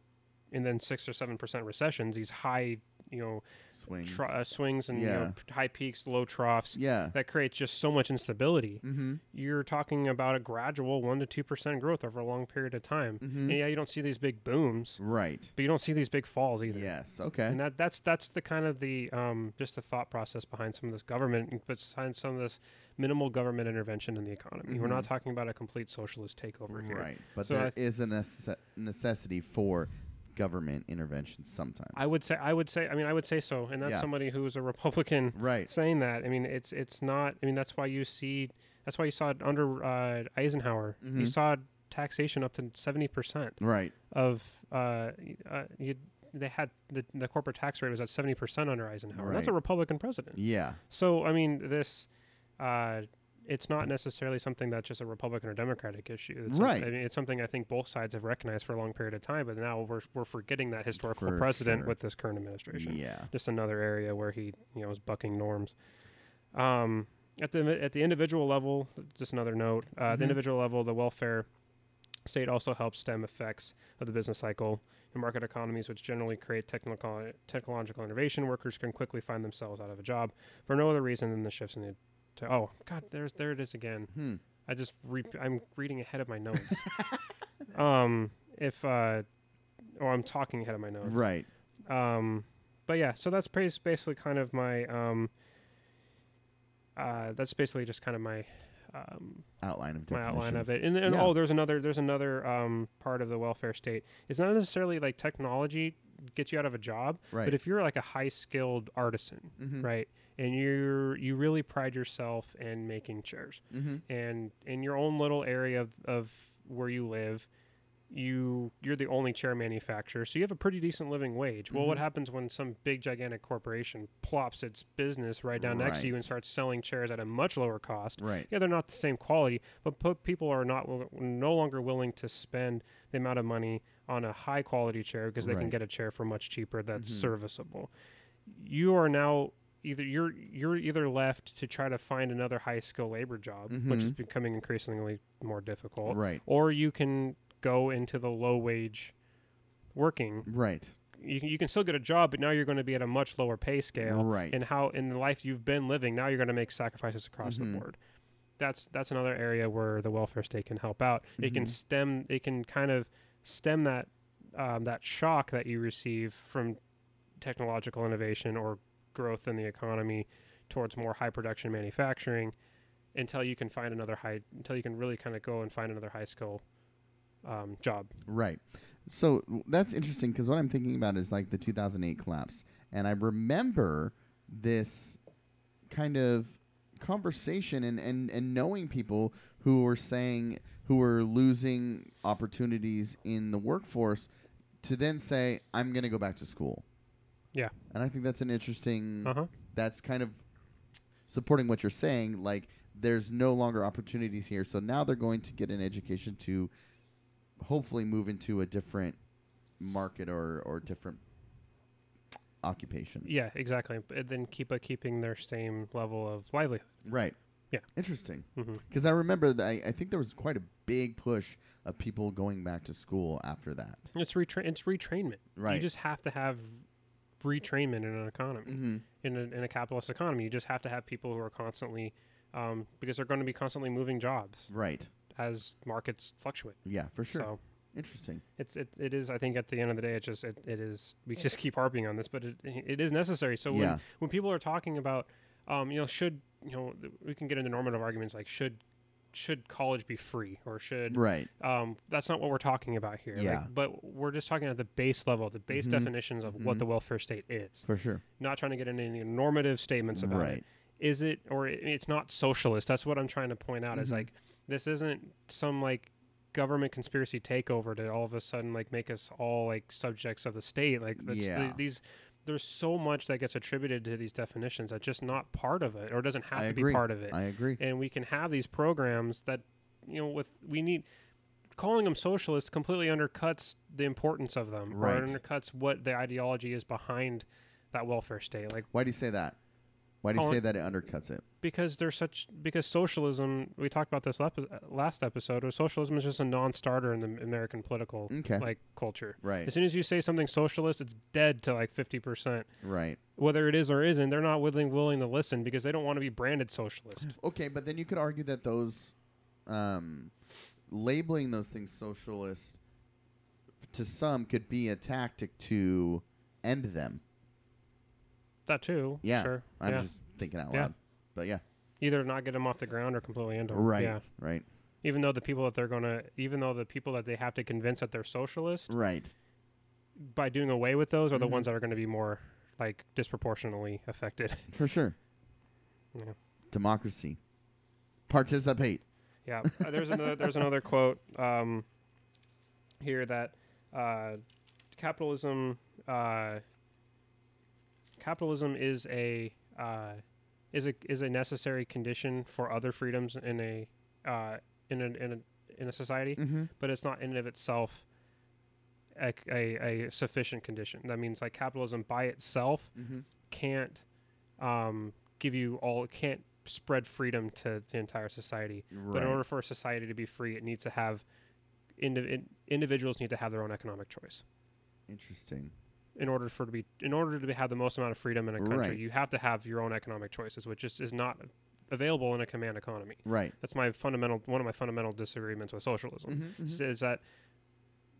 and then 6 or 7% recessions these high you know Swings. tr- uh, swings and you know, high peaks low troughs yeah. that creates just so much instability Mm-hmm. you're talking about a gradual 1 to 2% growth over a long period of time Mhm. and yeah you don't see these big booms Right. but you don't see these big falls either Yes. Okay. and that that's that's the kind of the um, just the thought process behind some of this government, but behind some of this minimal government intervention in the economy. We're not Mhm. talking about a complete socialist takeover here. Right. But So there I- is a necess- necessity for government intervention sometimes. I would say I would say I mean I would say so, and that's Yeah. somebody who's a Republican Right. saying that. I mean it's it's not. I mean that's why you see that's why you saw it under uh, Eisenhower. You Mhm. saw taxation up to seventy percent Right. of uh, uh, you. They had the, the corporate tax rate was at seventy percent under Eisenhower. That's a Republican president. Yeah. So I mean, this uh, it's not necessarily something that's just a Republican or Democratic issue. It's Right. I mean, it's something I think both sides have recognized for a long period of time, but now we're we're forgetting that historical For precedent sure. with this current administration. Yeah. Just another area where he you know is bucking norms. Um, at the at the individual level, just another note. Uh, Mhm. the individual level, the welfare state also helps stem effects of the business cycle. In market economies, which generally create technical technological innovation, workers can quickly find themselves out of a job for no other reason than the shifts in the. To, oh God, there's there it is again. Hmm. I just re- I'm reading ahead of my notes. um, if uh, or I'm talking ahead of my notes. Right. Um, but yeah, so that's basically kind of my um. Uh, that's basically just kind of my um, Outline of my outline of it. And, and Yeah. oh, there's another there's another um, part of the welfare state. It's not necessarily like technology gets you out of a job, Right. but if you're like a high skilled artisan, Mhm. right, and you're you really pride yourself in making chairs, Mhm. and in your own little area of, of where you live. You you're the only chair manufacturer, so you have a pretty decent living wage. Well, what Mhm. happens when some big gigantic corporation plops its business right down next to you and starts selling chairs at a much lower cost? Right. yeah, they're not the same quality, but po- people are not no longer willing to spend the amount of money on a high quality chair because they can get a chair for much cheaper that's Mhm. serviceable. You are now either you're you're either left to try to find another high skill labor job, which is Mhm. becoming increasingly more difficult, Right. or you can go into the low wage working. Right. You can, you can still get a job, but now you're going to be at a much lower pay scale Right. and how in the life you've been living now you're going to make sacrifices across Mhm. the board that's that's another area where the welfare state can help out it can Mhm. stem it can kind of stem that um, that shock that you receive from technological innovation or growth in the economy towards more high production manufacturing until you can find another high until you can really kind of go and find another high skill um, job Right. So that's interesting because what I'm thinking about is like the 2008 collapse, and I remember this kind of conversation and, and, and knowing people who were saying who were losing opportunities in the workforce to then say I'm going to go back to school. Yeah. And I think that's an interesting uh-huh that's kind of supporting what you're saying. Like, there's no longer opportunities here, so now they're going to get an education to hopefully move into a different market or or different occupation. Yeah, exactly. And then keep uh, keeping their same level of livelihood. Right. Yeah. Interesting. Because I remember that I, I think there was quite a big push of people going back to school after that. It's retra- It's retrainment. Right. You just have to have retrainment in an economy. Mm-hmm. In a, in a capitalist economy, you just have to have people who are constantly, um, because they're going to be constantly moving jobs Right. as markets fluctuate. Yeah, for sure. So Interesting. it's it, it is. I think at the end of the day, it just it, it is. We just keep harping on this, but it it is necessary. So when when people are talking about, um, you know, should you know, th- we can get into normative arguments like should should college be free or should Right. um, that's not what we're talking about here. Like, Yeah. but we're just talking at the base level, the base Mhm. definitions of what Mhm. the welfare state is. For sure. Not trying to get into any normative statements about Right. it. Is it or it, it's not socialist? That's what I'm trying to point out. Is Mhm. like this isn't some like government conspiracy takeover to all of a sudden like make us all like subjects of the state. Like that's, th- Yeah. these. There's so much that gets attributed to these definitions that's just not part of it or doesn't have I to agree. be part of it I agree. and we can have these programs that you know with we need calling them socialist completely undercuts the importance of them Right. or undercuts what the ideology is behind that welfare state like Why do you say that? Why do you say that it undercuts it? because there's such because socialism we talked about this last episode socialism is just a non-starter in the american political Okay. like culture right. as soon as you say something socialist it's dead to like 50% Right. whether it is or isn't they're not willing willing to listen because they don't want to be branded socialist Okay, but then you could argue that those um, labeling those things socialist to some could be a tactic to end them. That too Yeah, sure I'm yeah. just thinking out Yeah. loud. But yeah, either not get them off the ground or completely end them. right, Yeah. right, Even though the people that they're gonna, even though the people that they have to convince that they're socialist, right. by doing away with those are the Mhm. ones that are going to be more like disproportionately affected. For sure. Yeah. Democracy. Participate. yeah. Uh, there's another. There's another quote um, here that uh, capitalism. Uh, capitalism is a uh, is a is a necessary condition for other freedoms in a uh, in a in a in a society. Mm-hmm. but it's not in and of itself a, a, a sufficient condition. That means like capitalism by itself Mm-hmm. can't um, give you all can't spread freedom to the entire society. Right. But in order for a society to be free, it needs to have indi- individuals need to have their own economic choice. Interesting. In order for to be in order to have the most amount of freedom in a country, Right. you have to have your own economic choices, which just is not available in a command economy. Right. That's my fundamental one of my fundamental disagreements with socialism. Mhm, s- is that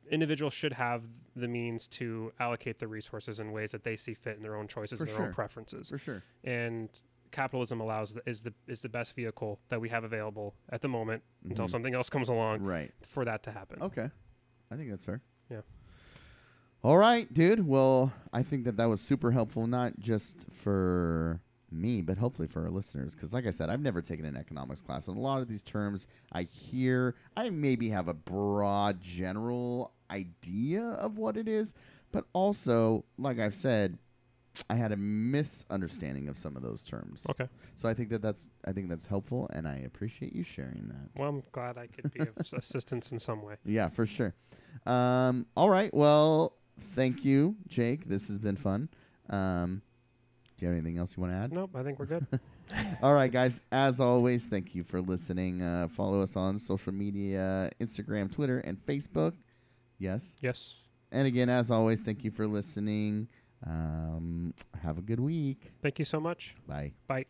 individuals should have the means to allocate the resources in ways that they see fit in their own choices For and their sure. own preferences. For sure. And capitalism allows the, is the is the best vehicle that we have available at the moment until Mhm. something else comes along Right. for that to happen. Okay. I think that's fair. Yeah. All right, dude. Well, I think that that was super helpful, not just for me, but hopefully for our listeners. Because, like I said, I've never taken an economics class, and a lot of these terms I hear, I maybe have a broad, general idea of what it is, but also, like I've said, I had a misunderstanding of some of those terms. Okay. So I think that that's I think that's helpful, and I appreciate you sharing that. Well, I'm glad I could be of assistance in some way. Yeah, for sure. Um, all right. Well, thank you, Jake. This has been fun. Um, do you have anything else you want to add? Nope, I think we're good. All right, guys. As always, thank you for listening. Uh, follow us on social media Instagram, Twitter, and Facebook. Yes. yes. And again, as always, thank you for listening. Um, have a good week. Thank you so much. Bye. Bye.